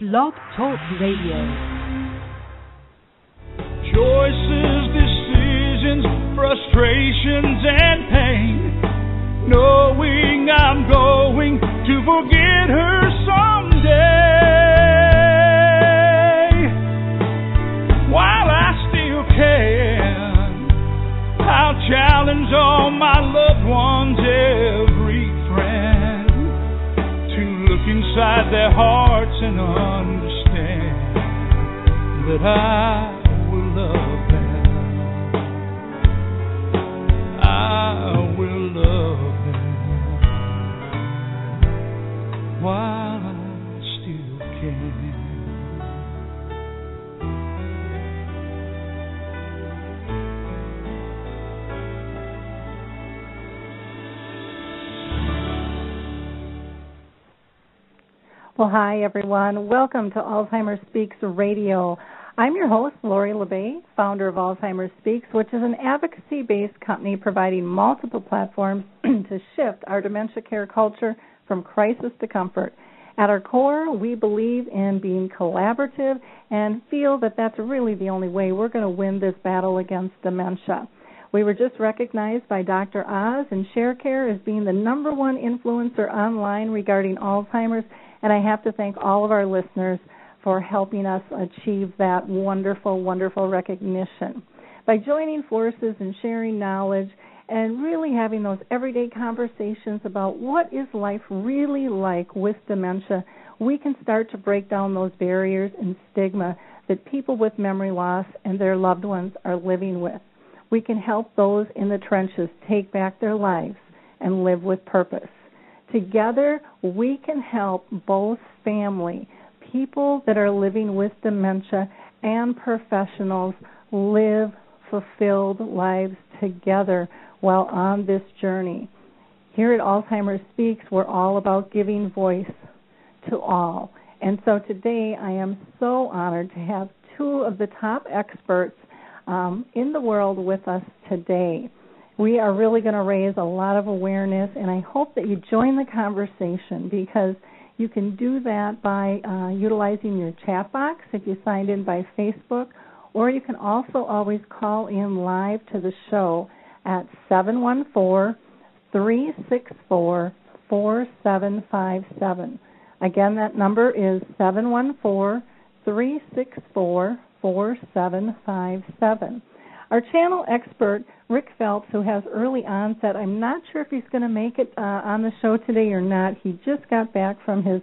Blog Talk Radio. Choices, decisions, frustrations, and pain. Knowing I'm going to forget her someday. While I still can, I'll challenge all my loved ones, every friend, to look inside their hearts and understand that I Well, hi, everyone. Welcome to Alzheimer's Speaks Radio. I'm your host, Lori La Bey, founder of Alzheimer's Speaks, which is an advocacy based company providing multiple platforms to shift our dementia care culture from crisis to comfort. At our core, we believe in being collaborative and feel that that's really the only way we're going to win this battle against dementia. We were just recognized by Dr. Oz and ShareCare as being the number one influencer online regarding Alzheimer's, and I have to thank all of our listeners for helping us achieve that wonderful, wonderful recognition. By joining forces and sharing knowledge and really having those everyday conversations about what is life really like with dementia, we can start to break down those barriers and stigma that people with memory loss and their loved ones are living with. We can help those in the trenches take back their lives and live with purpose. Together, we can help both family, people that are living with dementia, and professionals live fulfilled lives together while on this journey. Here at Alzheimer's Speaks, we're all about giving voice to all. And so today I am so honored to have two of the top experts um, in the world with us today. We are really going to raise a lot of awareness, and I hope that you join the conversation because you can do that by uh, utilizing your chat box if you signed in by Facebook, or you can also always call in live to the show at 714 364 4757. Again, that number is 714 364 4757. Our channel expert, Rick Phelps, who has early onset, I'm not sure if he's going to make it uh, on the show today or not. He just got back from his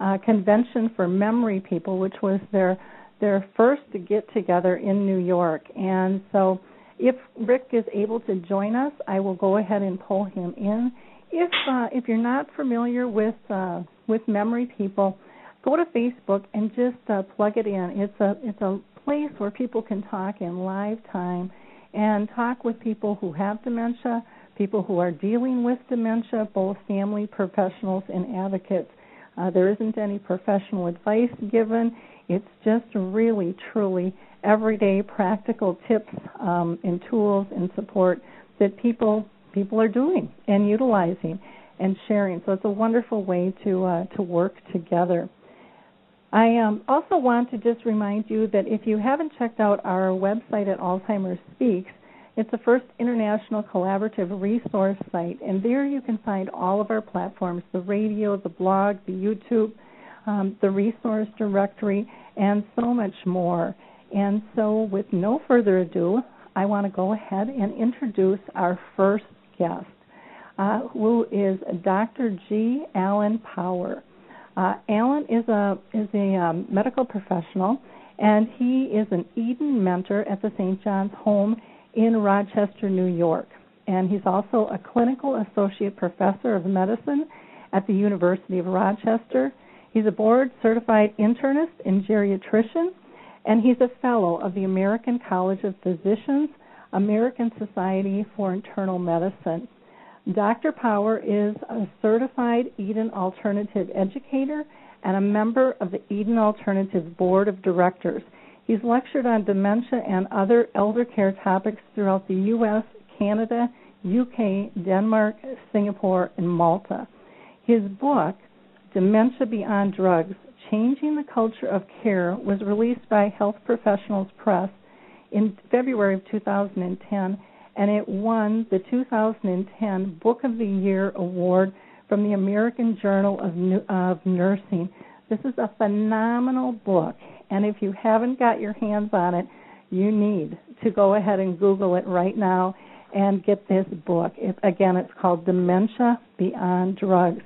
uh, convention for memory people, which was their their first get together in New York. And so, if Rick is able to join us, I will go ahead and pull him in. If uh, if you're not familiar with uh, with memory people, go to Facebook and just uh, plug it in. It's a it's a place where people can talk in live time and talk with people who have dementia, people who are dealing with dementia, both family professionals and advocates. Uh, there isn't any professional advice given. It's just really, truly everyday practical tips um, and tools and support that people people are doing and utilizing and sharing. So it's a wonderful way to uh, to work together. I um, also want to just remind you that if you haven't checked out our website at Alzheimer's Speaks, it's the first international collaborative resource site, and there you can find all of our platforms the radio, the blog, the YouTube, um, the resource directory, and so much more. And so, with no further ado, I want to go ahead and introduce our first guest, uh, who is Dr. G. Allen Power. Uh, Allen is a is a um, medical professional, and he is an Eden mentor at the St. John's Home in Rochester, New York. And he's also a clinical associate professor of medicine at the University of Rochester. He's a board certified internist in geriatrician, and he's a fellow of the American College of Physicians, American Society for Internal Medicine. Dr. Power is a certified Eden Alternative educator and a member of the Eden Alternative Board of Directors. He's lectured on dementia and other elder care topics throughout the U.S., Canada, UK, Denmark, Singapore, and Malta. His book, Dementia Beyond Drugs Changing the Culture of Care was released by Health Professionals Press in February of 2010, and it won the 2010 Book of the Year award from the American Journal of, of Nursing. This is a phenomenal book, and if you haven't got your hands on it, you need to go ahead and Google it right now and get this book. It, again, it's called Dementia Beyond Drugs.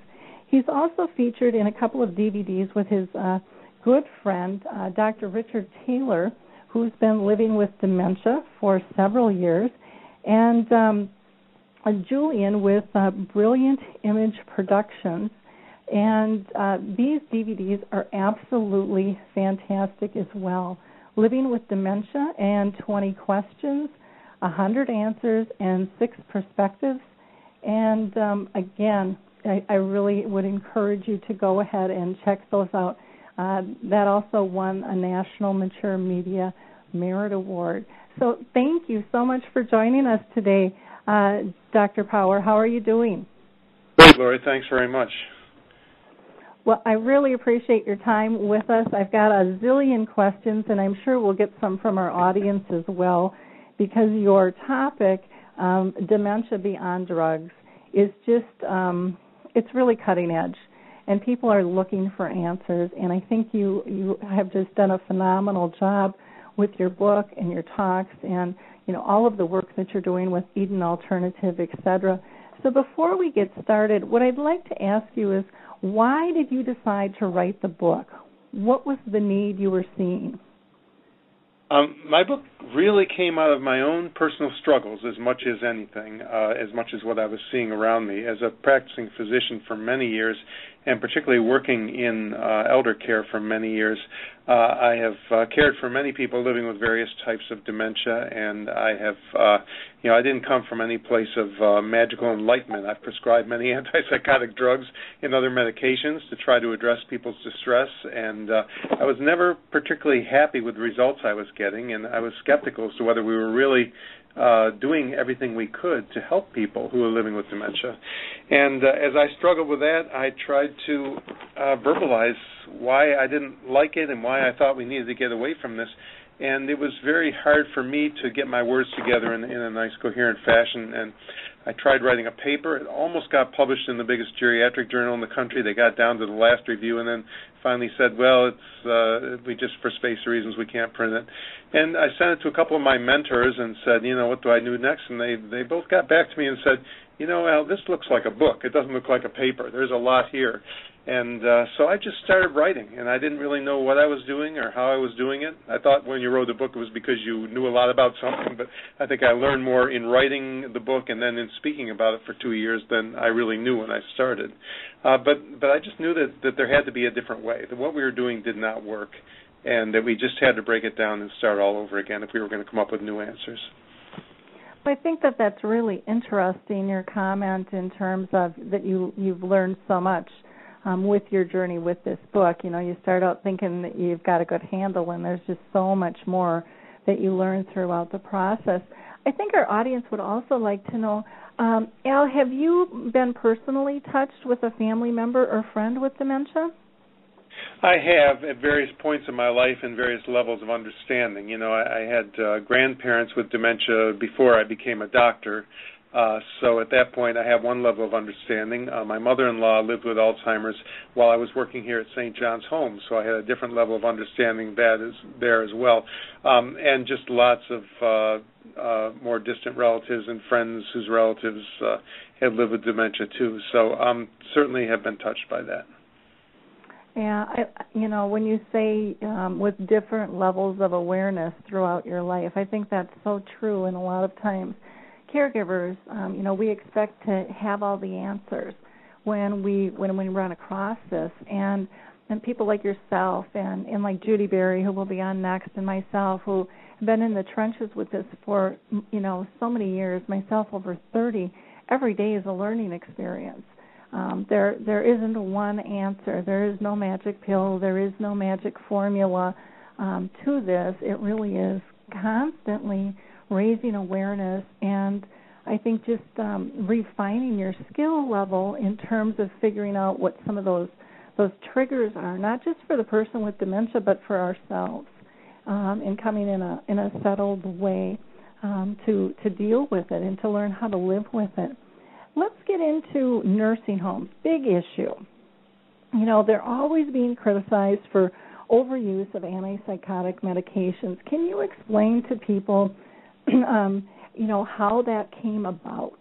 He's also featured in a couple of DVDs with his uh, good friend, uh, Dr. Richard Taylor, who's been living with dementia for several years, and um, Julian with uh, Brilliant Image Productions. And uh, these DVDs are absolutely fantastic as well. Living with Dementia and 20 Questions, 100 Answers, and Six Perspectives. And um, again, I, I, really would encourage you to go ahead and check those out. Uh, that also won a National Mature Media Merit Award. So thank you so much for joining us today, uh, Dr. Power. How are you doing? Great, Lori. Thanks very much. Well, I really appreciate your time with us. I've got a zillion questions, and I'm sure we'll get some from our audience as well, because your topic, um, dementia beyond drugs, is just um, it's really cutting edge, and people are looking for answers. And I think you you have just done a phenomenal job with your book and your talks, and you know all of the work that you're doing with Eden Alternative, etc. So before we get started, what I'd like to ask you is why did you decide to write the book? What was the need you were seeing? Um, my book really came out of my own personal struggles as much as anything, uh, as much as what I was seeing around me. As a practicing physician for many years, and particularly working in uh, elder care for many years, uh, I have uh, cared for many people living with various types of dementia, and I have, uh, you know, I didn't come from any place of uh, magical enlightenment. I've prescribed many antipsychotic drugs and other medications to try to address people's distress, and uh, I was never particularly happy with the results I was getting, and I was skeptical as to whether we were really uh, doing everything we could to help people who are living with dementia. And uh, as I struggled with that, I tried to uh, verbalize why I didn't like it and why I thought we needed to get away from this. And it was very hard for me to get my words together in, in a nice, coherent fashion. And I tried writing a paper. It almost got published in the biggest geriatric journal in the country. They got down to the last review and then finally said, "Well, it's uh, we just for space reasons we can't print it." And I sent it to a couple of my mentors and said, "You know, what do I do next?" And they they both got back to me and said, "You know, Al, this looks like a book. It doesn't look like a paper. There's a lot here." And uh, so I just started writing, and I didn't really know what I was doing or how I was doing it. I thought when you wrote the book it was because you knew a lot about something, but I think I learned more in writing the book and then in speaking about it for two years than I really knew when I started. Uh, but but I just knew that that there had to be a different way. That what we were doing did not work, and that we just had to break it down and start all over again if we were going to come up with new answers. I think that that's really interesting. Your comment in terms of that you you've learned so much um, with your journey with this book. You know, you start out thinking that you've got a good handle, and there's just so much more that you learn throughout the process. I think our audience would also like to know, um, Al, have you been personally touched with a family member or friend with dementia? I have at various points in my life and various levels of understanding. You know, I, I had uh, grandparents with dementia before I became a doctor, uh, so at that point, I have one level of understanding. Uh, my mother-in-law lived with Alzheimer's while I was working here at St. John's Home, so I had a different level of understanding that is there as well, um, and just lots of uh, uh, more distant relatives and friends whose relatives uh, had lived with dementia too. So um, certainly have been touched by that. Yeah, I, you know, when you say um, with different levels of awareness throughout your life, I think that's so true. And a lot of times caregivers, um, you know, we expect to have all the answers when we when we run across this, and and people like yourself and and like Judy Berry, who will be on next, and myself, who have been in the trenches with this for you know so many years. Myself over thirty. Every day is a learning experience. Um, there there isn't one answer. There is no magic pill. There is no magic formula um, to this. It really is constantly raising awareness and I think just um, refining your skill level in terms of figuring out what some of those those triggers are, not just for the person with dementia, but for ourselves, um, and coming in a in a settled way um, to to deal with it and to learn how to live with it. Let's get into nursing homes. Big issue. You know, they're always being criticized for overuse of antipsychotic medications. Can you explain to people, um, you know, how that came about,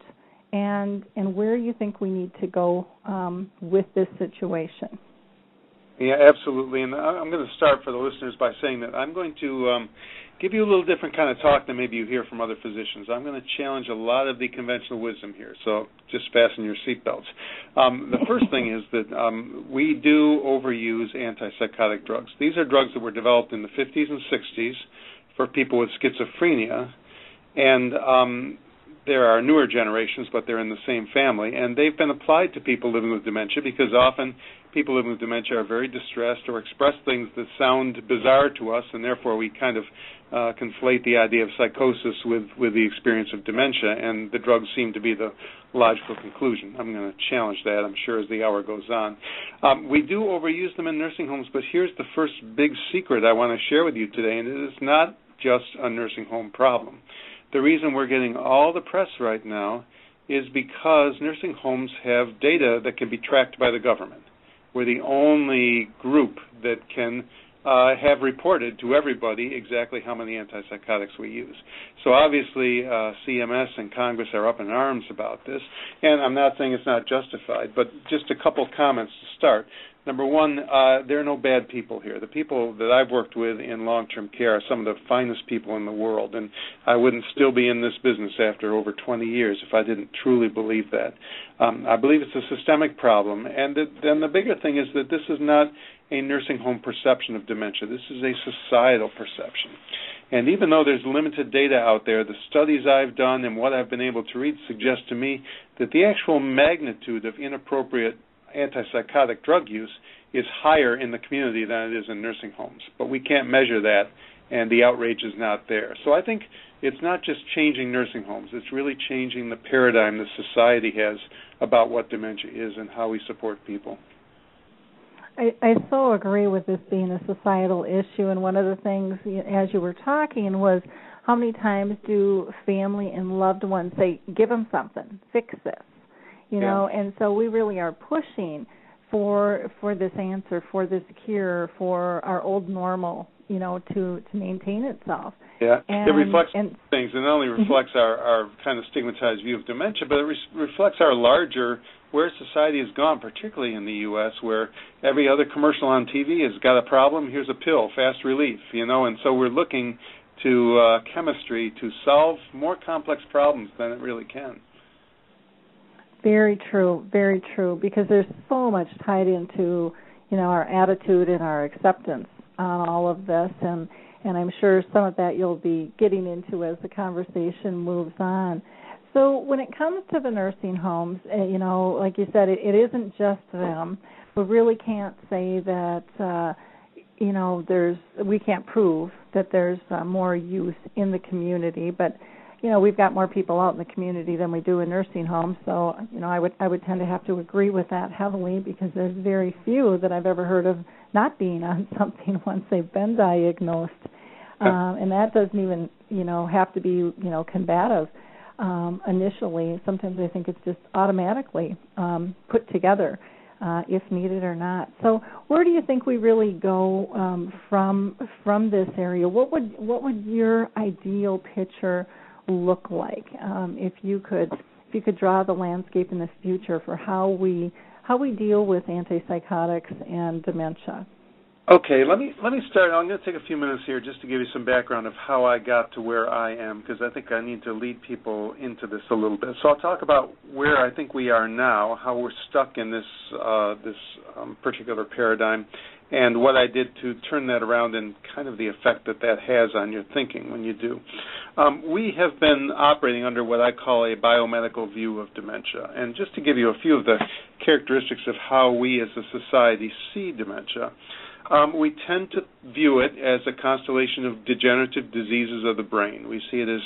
and and where you think we need to go um, with this situation? Yeah, absolutely. And I'm going to start for the listeners by saying that I'm going to um, give you a little different kind of talk than maybe you hear from other physicians. I'm going to challenge a lot of the conventional wisdom here, so just fasten your seatbelts. Um, the first thing is that um, we do overuse antipsychotic drugs. These are drugs that were developed in the 50s and 60s for people with schizophrenia, and um, there are newer generations, but they're in the same family, and they've been applied to people living with dementia because often people living with dementia are very distressed or express things that sound bizarre to us, and therefore we kind of uh, conflate the idea of psychosis with with the experience of dementia, and the drugs seem to be the logical conclusion. I'm going to challenge that, I'm sure, as the hour goes on. Um, we do overuse them in nursing homes, but here's the first big secret I want to share with you today, and it is not just a nursing home problem. The reason we're getting all the press right now is because nursing homes have data that can be tracked by the government. We're the only group that can uh, have reported to everybody exactly how many antipsychotics we use. So obviously, uh, CMS and Congress are up in arms about this, and I'm not saying it's not justified, but just a couple comments to start. Number one, uh, there are no bad people here. The people that I've worked with in long-term care are some of the finest people in the world, and I wouldn't still be in this business after over 20 years if I didn't truly believe that. Um, I believe it's a systemic problem, and then the bigger thing is that this is not a nursing home perception of dementia. This is a societal perception. And even though there's limited data out there, the studies I've done and what I've been able to read suggest to me that the actual magnitude of inappropriate antipsychotic drug use is higher in the community than it is in nursing homes. But we can't measure that, and the outrage is not there. So I think it's not just changing nursing homes, it's really changing the paradigm that society has about what dementia is and how we support people. I, I so agree with this being a societal issue, and one of the things, as you were talking, was how many times do family and loved ones say, "Give them something, fix this," you yeah. know and so we really are pushing for for this answer for this cure for our old normal you know to to maintain itself yeah and, it reflects and, things and not only mm-hmm. reflects our our kind of stigmatized view of dementia but it re- reflects our larger where society has gone particularly in the US where every other commercial on TV has got a problem here's a pill fast relief you know and so we're looking to uh, chemistry to solve more complex problems than it really can very true, very true. Because there's so much tied into, you know, our attitude and our acceptance on all of this, and and I'm sure some of that you'll be getting into as the conversation moves on. So when it comes to the nursing homes, eh, you know, like you said, it, it isn't just them. We really can't say that. uh you know, there's we can't prove that there's uh, more use in the community, but you know we've got more people out in the community than we do in nursing homes so you know i would i would tend to have to agree with that heavily because there's very few that i've ever heard of not being on something once they've been diagnosed um and that doesn't even you know have to be you know combative um initially sometimes i think it's just automatically um put together uh, if needed or not. So, where do you think we really go um, from from this area? What would what would your ideal picture look like um, if you could if you could draw the landscape in the future for how we how we deal with antipsychotics and dementia. Okay, let me let me start. I'm going to take a few minutes here just to give you some background of how I got to where I am because I think I need to lead people into this a little bit. So I'll talk about where I think we are now, how we're stuck in this uh, this um, particular paradigm, and what I did to turn that around and kind of the effect that that has on your thinking when you do. Um, we have been operating under what I call a biomedical view of dementia. And just to give you a few of the characteristics of how we as a society see dementia, um, we tend to view it as a constellation of degenerative diseases of the brain. We see it as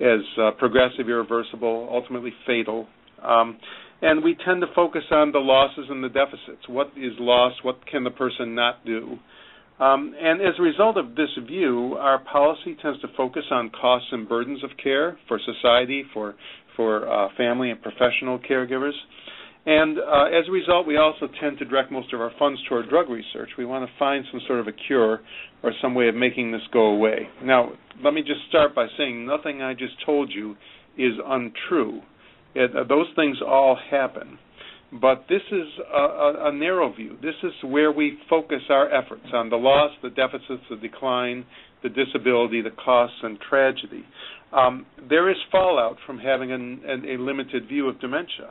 as uh, progressive, irreversible, ultimately fatal. Um, and we tend to focus on the losses and the deficits. What is lost? What can the person not do? Um, and as a result of this view, our policy tends to focus on costs and burdens of care for society, for for uh, family and professional caregivers. And uh, as a result, we also tend to direct most of our funds toward drug research. We want to find some sort of a cure or some way of making this go away. Now, let me just start by saying nothing I just told you is untrue. It, those things all happen. But this is a, a, a, narrow view. This is where we focus our efforts on the loss, the deficits, the decline, the disability, the costs, and tragedy. Um, there is fallout from having an, an, a limited view of dementia.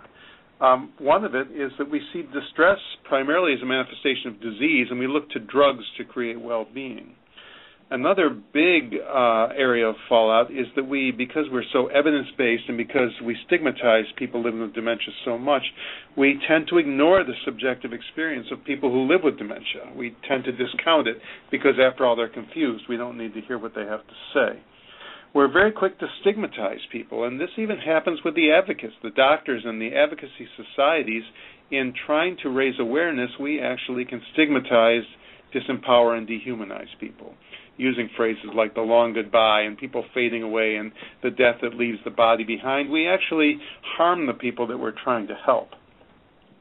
Um, one of it is that we see distress primarily as a manifestation of disease, and we look to drugs to create well being. Another big uh, area of fallout is that we, because we're so evidence based and because we stigmatize people living with dementia so much, we tend to ignore the subjective experience of people who live with dementia. We tend to discount it because, after all, they're confused. We don't need to hear what they have to say. We're very quick to stigmatize people, and this even happens with the advocates, the doctors, and the advocacy societies. In trying to raise awareness, we actually can stigmatize, disempower, and dehumanize people using phrases like the long goodbye and people fading away and the death that leaves the body behind, we actually harm the people that we're trying to help.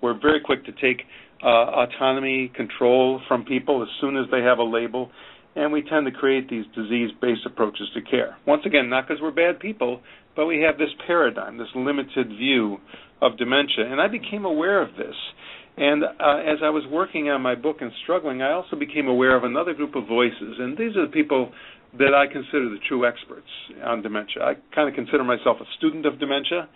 We're very quick to take uh, autonomy, control from people as soon as they have a label, and we tend to create these disease based approaches to care. Once again, not because we're bad people, but we have this paradigm, this limited view of dementia. And I became aware of this and uh, as I was working on my book and struggling, I also became aware of another group of voices, and these are the people that I consider the true experts on dementia. I kind of consider myself a student of dementia,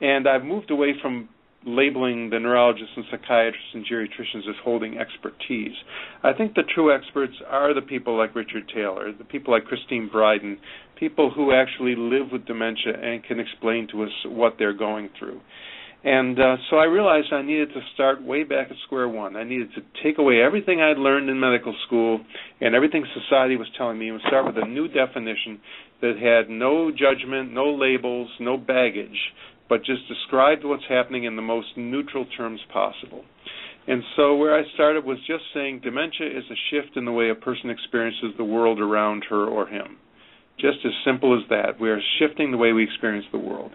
and I've moved away from labeling the neurologists and psychiatrists and geriatricians as holding expertise. I think the true experts are the people like Richard Taylor, the people like Christine Bryden, people who actually live with dementia and can explain to us what they're going through. And uh, so I realized I needed to start way back at square one. I needed to take away everything I'd learned in medical school and everything society was telling me and start with a new definition that had no judgment, no labels, no baggage, but just described what's happening in the most neutral terms possible. And so where I started was just saying dementia is a shift in the way a person experiences the world around her or him. Just as simple as that. We are shifting the way we experience the world.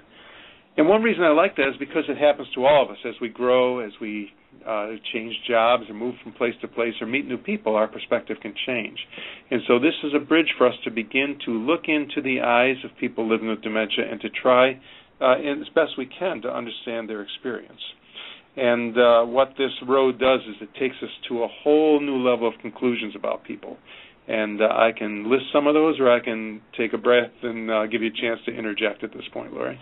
And one reason I like that is because it happens to all of us as we grow, as we uh, change jobs or move from place to place or meet new people, our perspective can change. And so this is a bridge for us to begin to look into the eyes of people living with dementia and to try, uh, as best we can, to understand their experience. And uh, what this road does is it takes us to a whole new level of conclusions about people. And uh, I can list some of those, or I can take a breath and uh, give you a chance to interject at this point, Lori.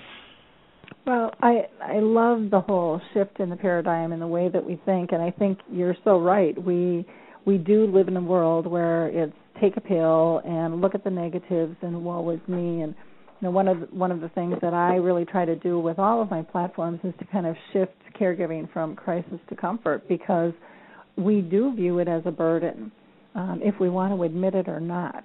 Well, I I love the whole shift in the paradigm and the way that we think, and I think you're so right. We we do live in a world where it's take a pill and look at the negatives and woe is me and you know one of the, one of the things that I really try to do with all of my platforms is to kind of shift caregiving from crisis to comfort because we do view it as a burden um, if we want to admit it or not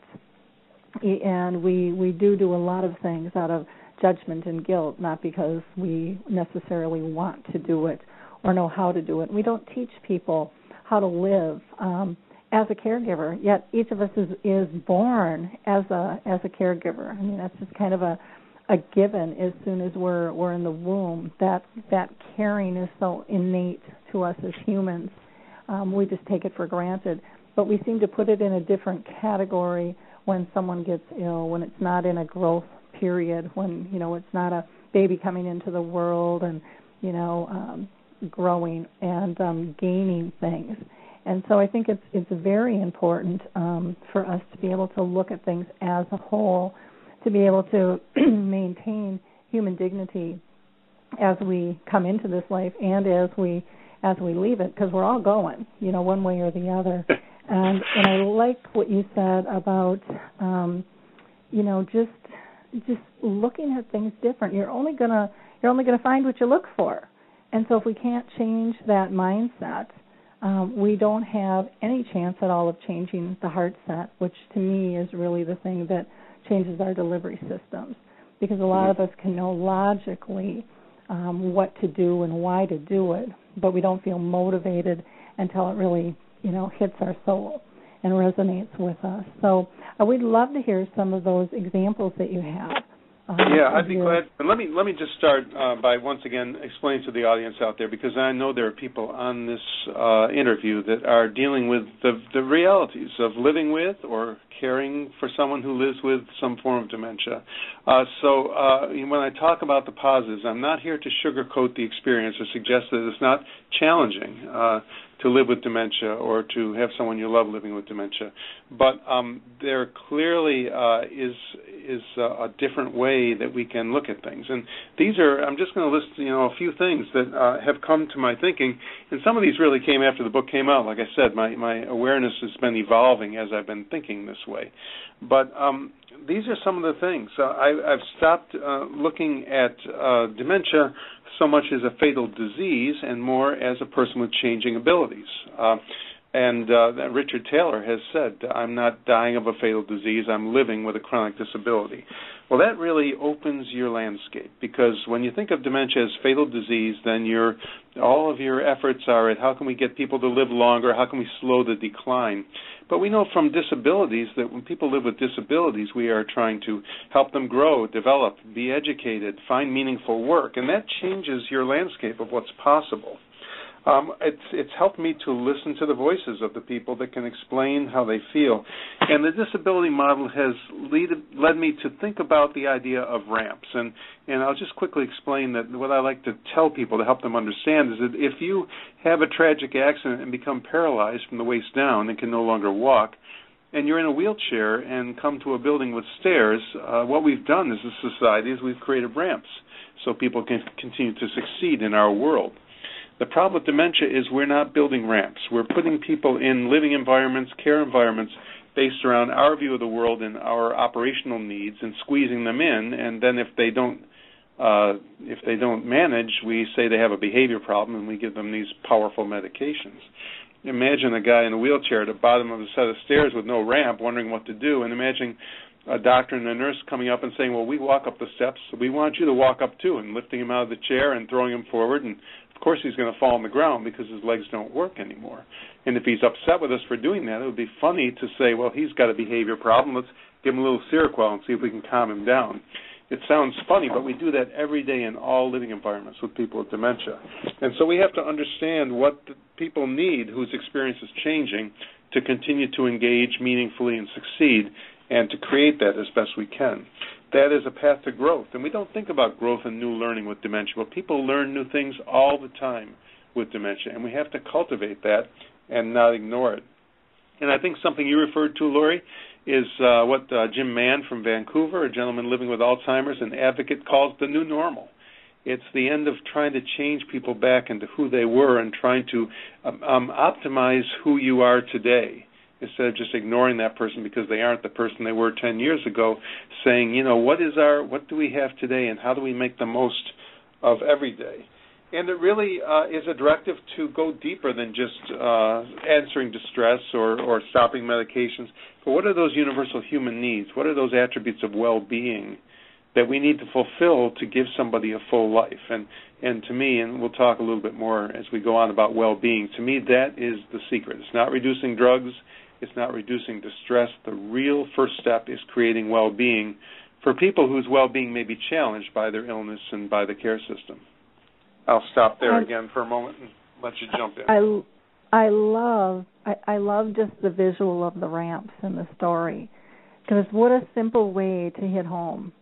and we we do do a lot of things out of judgment and guilt, not because we necessarily want to do it or know how to do it. We don't teach people how to live um, as a caregiver. Yet each of us is is born as a as a caregiver. I mean, that's just kind of a a given as soon as we're we're in the womb. That that caring is so innate to us as humans. Um, we just take it for granted, but we seem to put it in a different category when someone gets ill, when it's not in a growth period when you know it's not a baby coming into the world and you know um, growing and um, gaining things. And so I think it's it's very important um, for us to be able to look at things as a whole, to be able to maintain human dignity as we come into this life and as we as we leave it, because we're all going, you know, one way or the other. And and I like what you said about, um, you know, just just looking at things different. You're only gonna you're only gonna find what you look for. And so if we can't change that mindset, um, we don't have any chance at all of changing the heart set, which to me is really the thing that changes our delivery systems. Because a lot of us can know logically um, what to do and why to do it, but we don't feel motivated until it really, you know, hits our soul and resonates with us. So uh, we'd love to hear some of those examples that you have. Um, yeah, I'd be glad. And let me let me just start uh, by once again explaining to the audience out there because I know there are people on this uh, interview that are dealing with the the realities of living with or caring for someone who lives with some form of dementia. Uh, so uh, when I talk about the positives, I'm not here to sugarcoat the experience or suggest that it's not challenging. Uh, to live with dementia or to have someone you love living with dementia. But um, there clearly uh, is is a, a different way that we can look at things, and these are I'm just going to list you know a few things that uh, have come to my thinking, and some of these really came after the book came out. Like I said, my my awareness has been evolving as I've been thinking this way, but um, these are some of the things. Uh, I, I've stopped uh, looking at uh, dementia so much as a fatal disease and more as a person with changing abilities. Uh, and uh, Richard Taylor has said, I'm not dying of a fatal disease, I'm living with a chronic disability. Well, that really opens your landscape because when you think of dementia as fatal disease, then your all of your efforts are at how can we get people to live longer, how can we slow the decline. But we know from disabilities that when people live with disabilities, we are trying to help them grow, develop, be educated, find meaningful work, and that changes your landscape of what's possible um, it's it's helped me to listen to the voices of the people that can explain how they feel, and the disability model has lead, led me to think about the idea of ramps. and And I'll just quickly explain that what I like to tell people to help them understand is that if you have a tragic accident and become paralyzed from the waist down and can no longer walk, and you're in a wheelchair and come to a building with stairs, uh, what we've done as a society is we've created ramps so people can continue to succeed in our world. The problem with dementia is we're not building ramps. We're putting people in living environments, care environments based around our view of the world and our operational needs and squeezing them in and then if they don't uh, if they don't manage, we say they have a behavior problem and we give them these powerful medications. Imagine a guy in a wheelchair at the bottom of a set of stairs with no ramp, wondering what to do, and imagine a doctor and a nurse coming up and saying, "Well, we walk up the steps, so we want you to walk up too," and lifting him out of the chair and throwing him forward and of course he's going to fall on the ground because his legs don't work anymore. And if he's upset with us for doing that, it would be funny to say, well, he's got a behavior problem. Let's give him a little Seroquel and see if we can calm him down. It sounds funny, but we do that every day in all living environments with people with dementia. And so we have to understand what people need whose experience is changing to continue to engage meaningfully and succeed and to create that as best we can that is a path to growth. And we don't think about growth and new learning with dementia, but people learn new things all the time with dementia, and we have to cultivate that and not ignore it. And I think something you referred to, Lori, is uh, what uh, Jim Mann from Vancouver, a gentleman living with Alzheimer's, an advocate, calls the new normal. It's the end of trying to change people back into who they were and trying to um, um, optimize who you are today instead of just ignoring that person because they aren't the person they were 10 years ago saying you know what is our what do we have today and how do we make the most of every day and it really uh, is a directive to go deeper than just uh, answering distress or, or stopping medications. But what are those universal human needs? What are those attributes of well-being that we need to fulfill to give somebody a full life? And and to me, and we'll talk a little bit more as we go on about well-being. To me, that is the secret. It's not reducing drugs. It's not reducing distress. The real first step is creating well being for people whose well being may be challenged by their illness and by the care system. I'll stop there again for a moment and let you jump in. I, I love I, I love just the visual of the ramps in the story because what a simple way to hit home.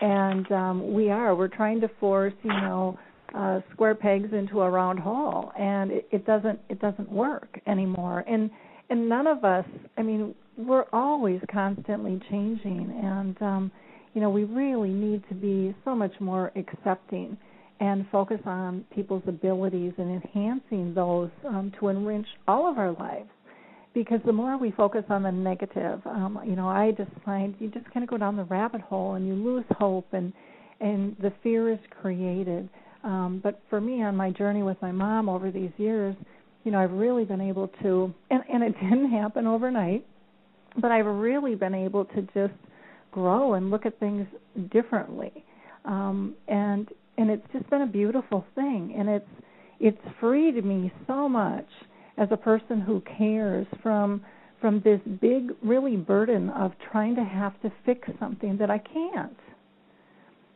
And um, we are we're trying to force you know uh, square pegs into a round hole, and it, it doesn't it doesn't work anymore. And and none of us i mean we're always constantly changing. And um you know we really need to be so much more accepting and focus on people's abilities and enhancing those um, to enrich all of our lives. Because the more we focus on the negative um you know i just find you just kind of go down the rabbit hole and you lose hope and and the fear is created. Um but for me on my journey with my mom over these years you know, I've really been able to, and, and it didn't happen overnight, but I've really been able to just grow and look at things differently. Um, and and it's just been a beautiful thing and it's it's freed me so much as a person who cares from from this big really burden of trying to have to fix something that I can't.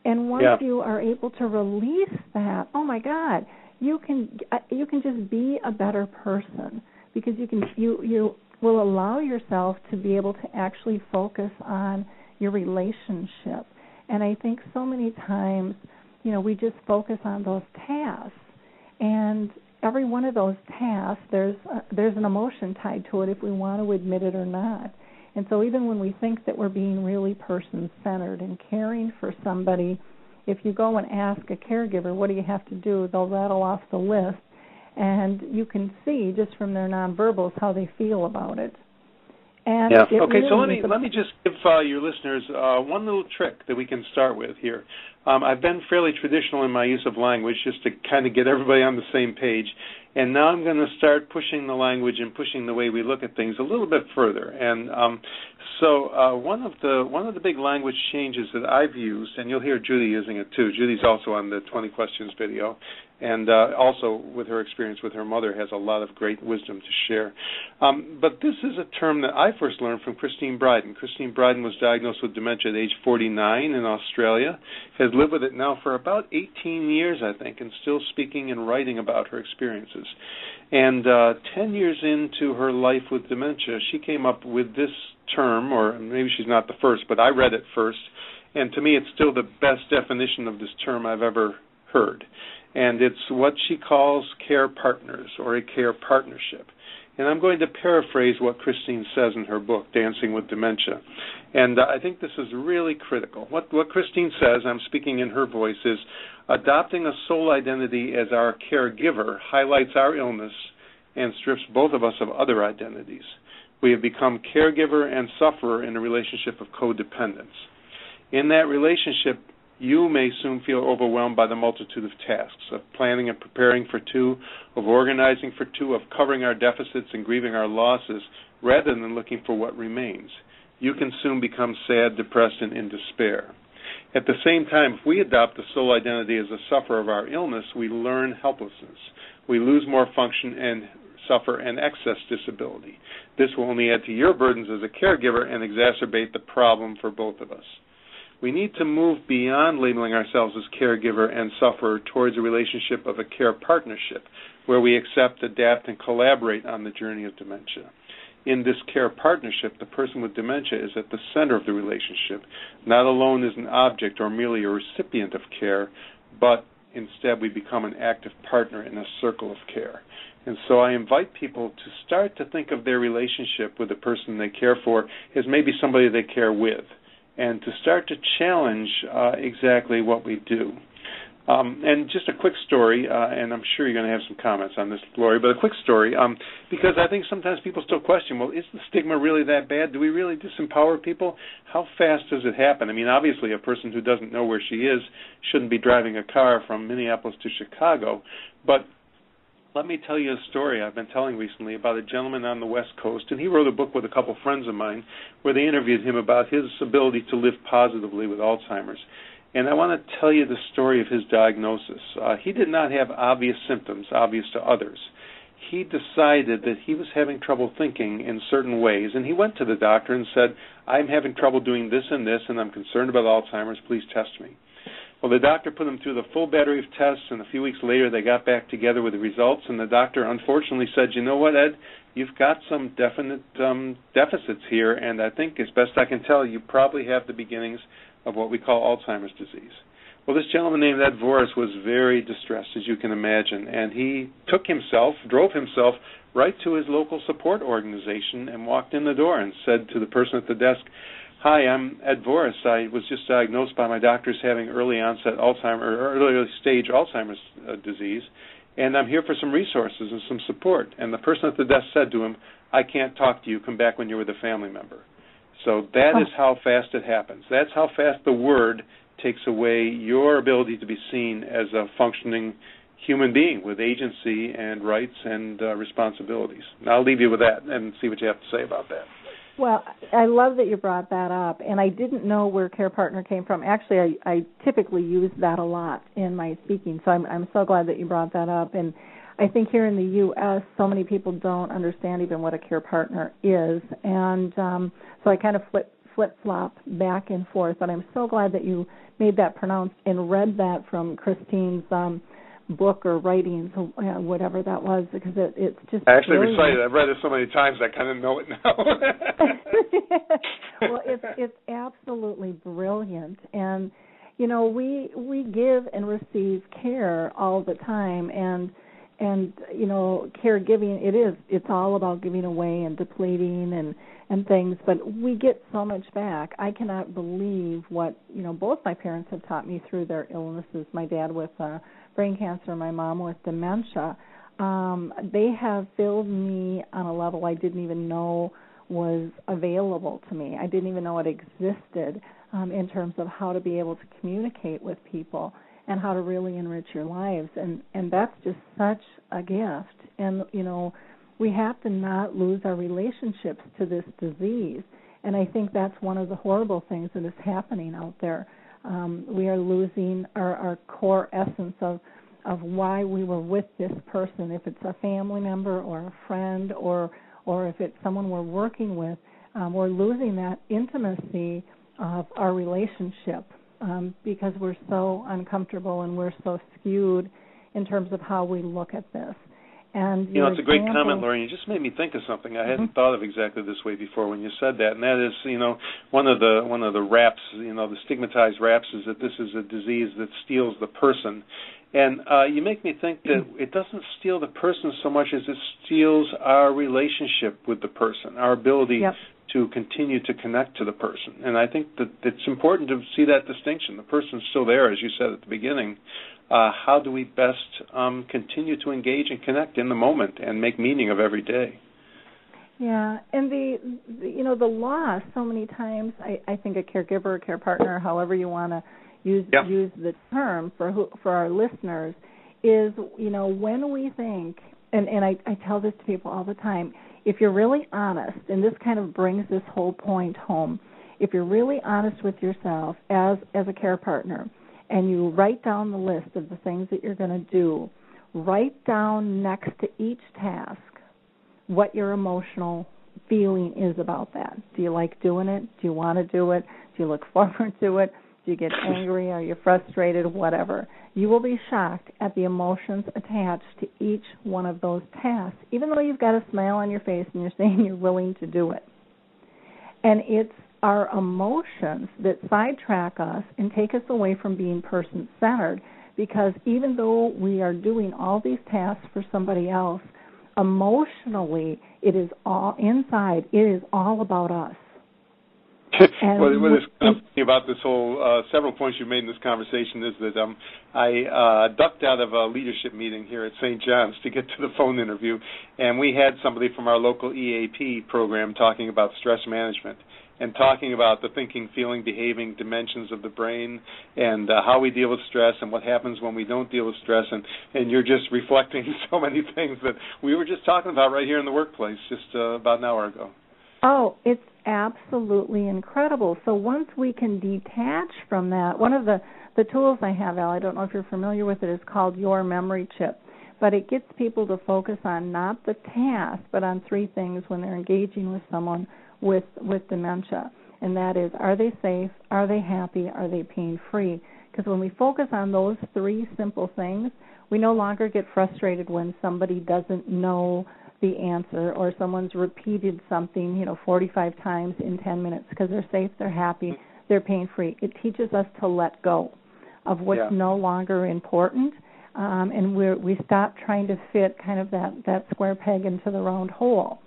And once yeah. you are able to release that, oh my god, you can uh, you can just be a better person because you can you you will allow yourself to be able to actually focus on your relationship. And I think so many times, you know, we just focus on those tasks and every one of those tasks there's a, there's an emotion tied to it if we want to admit it or not. And so even when we think that we're being really person centered and caring for somebody, if you go and ask a caregiver what do you have to do, they'll rattle off the list and you can see just from their nonverbals how they feel about it. And yeah. It okay. Really so let me let me just give uh, your listeners uh, one little trick that we can start with here. Um, I've been fairly traditional in my use of language just to kind of get everybody on the same page, and now I'm going to start pushing the language and pushing the way we look at things a little bit further. And um, so uh, one of the one of the big language changes that I've used, and you'll hear Judy using it too. Judy's also on the 20 questions video, and uh, also with her experience with her mother has a lot of great wisdom to share. Um, but this is a term that I first learned from Christine Bryden. Christine Bryden was diagnosed with dementia at age 49 in Australia, has lived with it now for about 18 years, I think, and still speaking and writing about her experiences. And uh, 10 years into her life with dementia, she came up with this term, or maybe she's not the first, but I read it first, and to me it's still the best definition of this term I've ever heard and it's what she calls care partners or a care partnership. And I'm going to paraphrase what Christine says in her book, Dancing with Dementia. And uh, I think this is really critical. What, what Christine says, I'm speaking in her voice, is adopting a sole identity as our caregiver highlights our illness and strips both of us of other identities. We have become caregiver and sufferer in a relationship of codependence. In that relationship, you may soon feel overwhelmed by the multitude of tasks of planning and preparing for two, of organizing for two, of covering our deficits and grieving our losses, rather than looking for what remains. You can soon become sad, depressed, and in despair. At the same time, if we adopt the sole identity as a sufferer of our illness, we learn helplessness. We lose more function and suffer an excess disability. This will only add to your burdens as a caregiver and exacerbate the problem for both of us we need to move beyond labeling ourselves as caregiver and sufferer towards a relationship of a care partnership where we accept, adapt, and collaborate on the journey of dementia. In this care partnership, the person with dementia is at the center of the relationship, not alone as an object or merely a recipient of care, but instead we become an active partner in a circle of care. And so I invite people to start to think of their relationship with the person they care for as maybe somebody they care with and to start to challenge uh, exactly what we do. Um, and just a quick story, uh, and I'm sure you're going to have some comments on this, Lori, but a quick story, um, because I think sometimes people still question, well, is the stigma really that bad? Do we really disempower people? How fast does it happen? I mean, obviously, a person who doesn't know where she is shouldn't be driving a car from Minneapolis to Chicago, but let me tell you a story I've been telling recently about a gentleman on the West Coast, and he wrote a book with a couple friends of mine where they interviewed him about his ability to live positively with Alzheimer's. And I want to tell you the story of his diagnosis. Uh, he did not have obvious symptoms, obvious to others. He decided that he was having trouble thinking in certain ways, and he went to the doctor and said, I'm having trouble doing this and this, and I'm concerned about Alzheimer's. Please test me. Well, the doctor put them through the full battery of tests, and a few weeks later they got back together with the results. And the doctor unfortunately said, "You know what, Ed? You've got some definite um, deficits here, and I think, as best I can tell, you probably have the beginnings of what we call Alzheimer's disease." Well, this gentleman named Ed Voris was very distressed, as you can imagine, and he took himself, drove himself right to his local support organization, and walked in the door and said to the person at the desk, Hi, I'm Ed Voris. I was just diagnosed by my doctors having early onset Alzheimer's or early stage Alzheimer's uh, disease, and I'm here for some resources and some support. And the person at the desk said to him, "I can't talk to you. Come back when you're with a family member." So that is how fast it happens. That's how fast the word takes away your ability to be seen as a functioning human being with agency and rights and uh, responsibilities. And I'll leave you with that and see what you have to say about that. Well, I love that you brought that up, and I didn't know where Care Partner came from. Actually, I, I typically use that a lot in my speaking, so I'm, I'm so glad that you brought that up. And I think here in the U.S., so many people don't understand even what a Care Partner is, and um, so I kind of flip flip flop back and forth. But I'm so glad that you made that pronounced and read that from Christine's. Um, book or writings, or whatever that was, because it, it's just. I actually brilliant. recited. I've read it so many times, I kind of know it now. well, it's it's absolutely brilliant, and you know we we give and receive care all the time, and and you know caregiving it is it's all about giving away and depleting and and things but we get so much back i cannot believe what you know both my parents have taught me through their illnesses my dad with uh brain cancer, my mom with dementia, um, they have filled me on a level I didn't even know was available to me. I didn't even know it existed um, in terms of how to be able to communicate with people and how to really enrich your lives. And and that's just such a gift. And you know, we have to not lose our relationships to this disease. And I think that's one of the horrible things that is happening out there um, we are losing our, our core essence of of why we were with this person. If it's a family member or a friend, or or if it's someone we're working with, um, we're losing that intimacy of our relationship um, because we're so uncomfortable and we're so skewed in terms of how we look at this. And you know, it's a great comment, Lorraine. You just made me think of something I hadn't Mhm. thought of exactly this way before when you said that, and that is, you know, one of the one of the raps, you know, the stigmatized raps is that this is a disease that steals the person, and uh, you make me think that it doesn't steal the person so much as it steals our relationship with the person, our ability Yep. to continue to connect to the person. And I think that it's important to see that distinction. The person's still there, as you said at the beginning. Uh, how do we best um, continue to engage and connect in the moment and make meaning of every day? Yeah, and the, the you know the loss so many times. I, I think a caregiver, a care partner, however you want to use Yeah. use the term for who, for our listeners, is you know when we think, and and I, I tell this to people all the time. If you're really honest, and this kind of brings this whole point home, if you're really honest with yourself as as a care partner, and you write down the list of the things that you're going to do, write down next to each task what your emotional feeling is about that. Do you like doing it? Do you want to do it? Do you look forward to it? Do you get angry? Are you frustrated? Whatever. You will be shocked at the emotions attached to each one of those tasks, even though you've got a smile on your face and you're saying you're willing to do it. And it's our emotions that sidetrack us and take us away from being person centered because even though we are doing all these tasks for somebody else, emotionally it is all inside it is all about us And what, what is funny about this whole uh, several points you made in this conversation is that um, I uh, ducked out of a leadership meeting here at St. John's to get to the phone interview, and we had somebody from our local EAP program talking about stress management and talking about the thinking, feeling, behaving dimensions of the brain and uh, how we deal with stress and what happens when we don't deal with stress and and you're just reflecting so many things that we were just talking about right here in the workplace just uh, about an hour ago. Oh, it's absolutely incredible. So once we can detach from that, one of the the tools I have, Al, I don't know if you're familiar with it, is called Your Memory Chip. But it gets people to focus on not the task, but on three things when they're engaging with someone with with dementia. And that is, are they safe? Are they happy? Are they pain free? Because when we focus on those three simple things, we no longer get frustrated when somebody doesn't know the answer or someone's repeated something, you know, 45 times in 10 minutes because they're safe, they're happy, they're pain free. It teaches us to let go of what's Yeah. no longer important, um, and we we stop trying to fit kind of that that square peg into the round hole,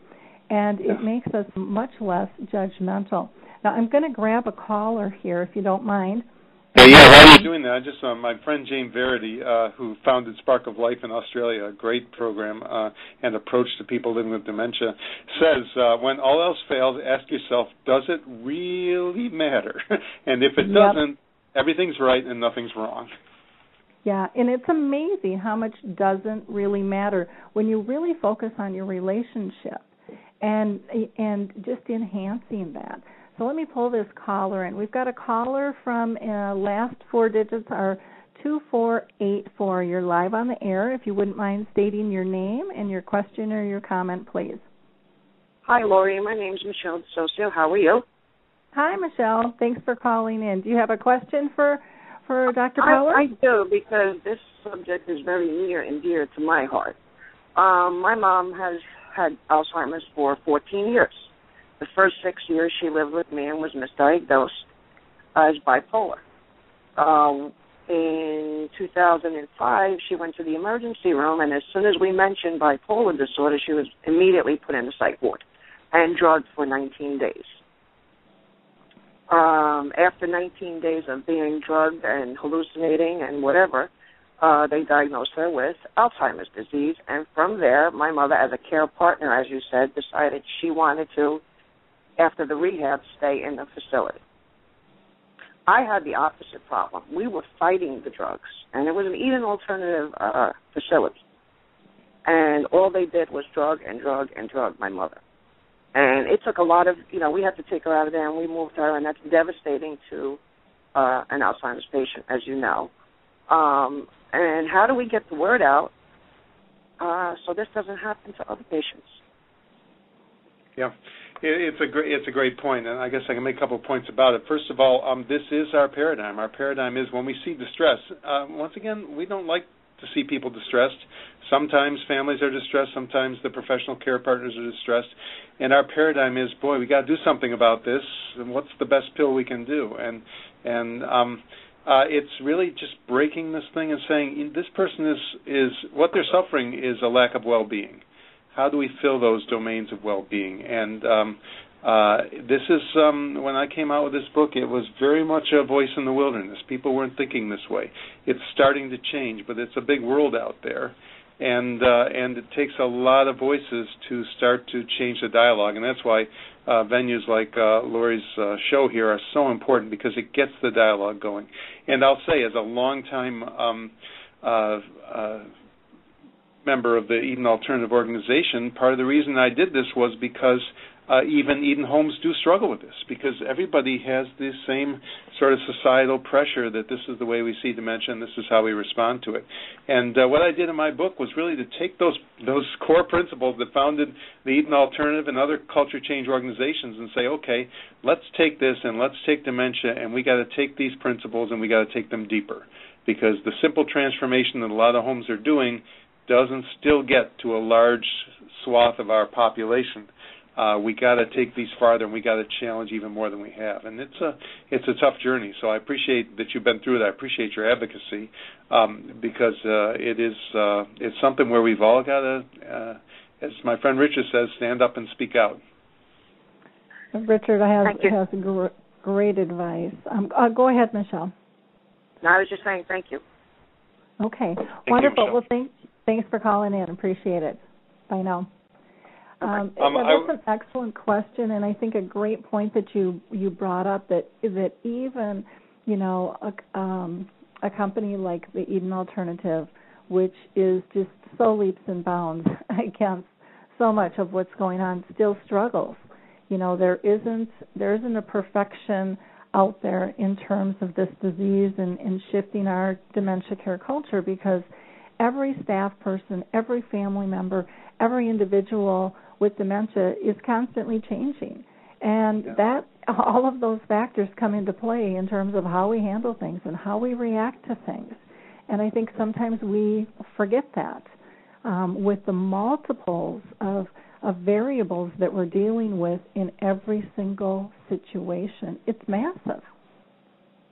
and Yeah. it makes us much less judgmental. Now I'm going to grab a caller here if you don't mind. Yeah, yeah. While you're doing that, I just uh, my friend Jane Verity, uh, who founded Spark of Life in Australia, a great program uh, and approach to people living with dementia, says uh, when all else fails, ask yourself, does it really matter? and if it Yep. doesn't, everything's right and nothing's wrong. Yeah, and it's amazing how much doesn't really matter when you really focus on your relationship and and just enhancing that. So let me pull this caller in. We've got a caller from uh, last four digits are 2484. You're live on the air. If you wouldn't mind stating your name and your question or your comment, please. Hi, Lori. My name's Michelle Socio. How are you? Hi, Michelle. Thanks for calling in. Do you have a question for for Dr. Power? I, I do because this subject is very near and dear to my heart. Um, my mom has had Alzheimer's for 14 years. The first six years she lived with me and was misdiagnosed as bipolar. Um, in 2005, she went to the emergency room, and as soon as we mentioned bipolar disorder, she was immediately put in the psych ward and drugged for 19 days. Um, after 19 days of being drugged and hallucinating and whatever, uh, they diagnosed her with Alzheimer's disease. And from there, my mother, as a care partner, as you said, decided she wanted to, after the rehab, stay in the facility. I had the opposite problem. We were fighting the drugs, and it was an Eden alternative uh, facility. And all they did was drug and drug and drug my mother. And it took a lot of, you know, we had to take her out of there, and we moved her, and that's devastating to uh, an Alzheimer's patient, as you know. Um, and how do we get the word out uh, so this doesn't happen to other patients? Yeah, it's a great it's a great point, and I guess I can make a couple of points about it. First of all, um, this is our paradigm. Our paradigm is when we see distress. Uh, once again, we don't like to see people distressed. Sometimes families are distressed. Sometimes the professional care partners are distressed. And our paradigm is, boy, we got to do something about this. And what's the best pill we can do? And and um, uh, it's really just breaking this thing and saying this person is is what they're suffering is a lack of well-being. How do we fill those domains of well-being? And um, uh, this is um, when I came out with this book. It was very much a voice in the wilderness. People weren't thinking this way. It's starting to change, but it's a big world out there, and uh, and it takes a lot of voices to start to change the dialogue, and that's why uh, venues like uh, Lori's uh, show here are so important because it gets the dialogue going. And I'll say, as a longtime um, uh, uh, member of the Eden Alternative Organization, part of the reason I did this was because uh, even Eden homes do struggle with this because everybody has the same sort of societal pressure that this is the way we see dementia and this is how we respond to it. And uh, what I did in my book was really to take those those core principles that founded the Eden Alternative and other culture change organizations and say, okay, let's take this and let's take dementia and we got to take these principles and we got to take them deeper because the simple transformation that a lot of homes are doing doesn't still get to a large swath of our population uh, we got to take these farther, and we got to challenge even more than we have. And it's a it's a tough journey. So I appreciate that you've been through it. I appreciate your advocacy um, because uh, it is uh, it's something where we've all got to, uh, as my friend Richard says, stand up and speak out. Richard has has gr- great advice. Um, uh, go ahead, Michelle. No, I was just saying thank you. Okay, thank wonderful. You, well, thanks thanks for calling in. Appreciate it. Bye now. Um, um, yeah, that's an excellent question, and I think a great point that you you brought up that that even you know a, um, a company like the Eden Alternative, which is just so leaps and bounds against so much of what's going on, still struggles. You know, there isn't there isn't a perfection out there in terms of this disease and, and shifting our dementia care culture because every staff person, every family member, every individual with dementia is constantly changing. And yeah. that all of those factors come into play in terms of how we handle things and how we react to things. And I think sometimes we forget that um, with the multiples of of variables that we're dealing with in every single situation. It's massive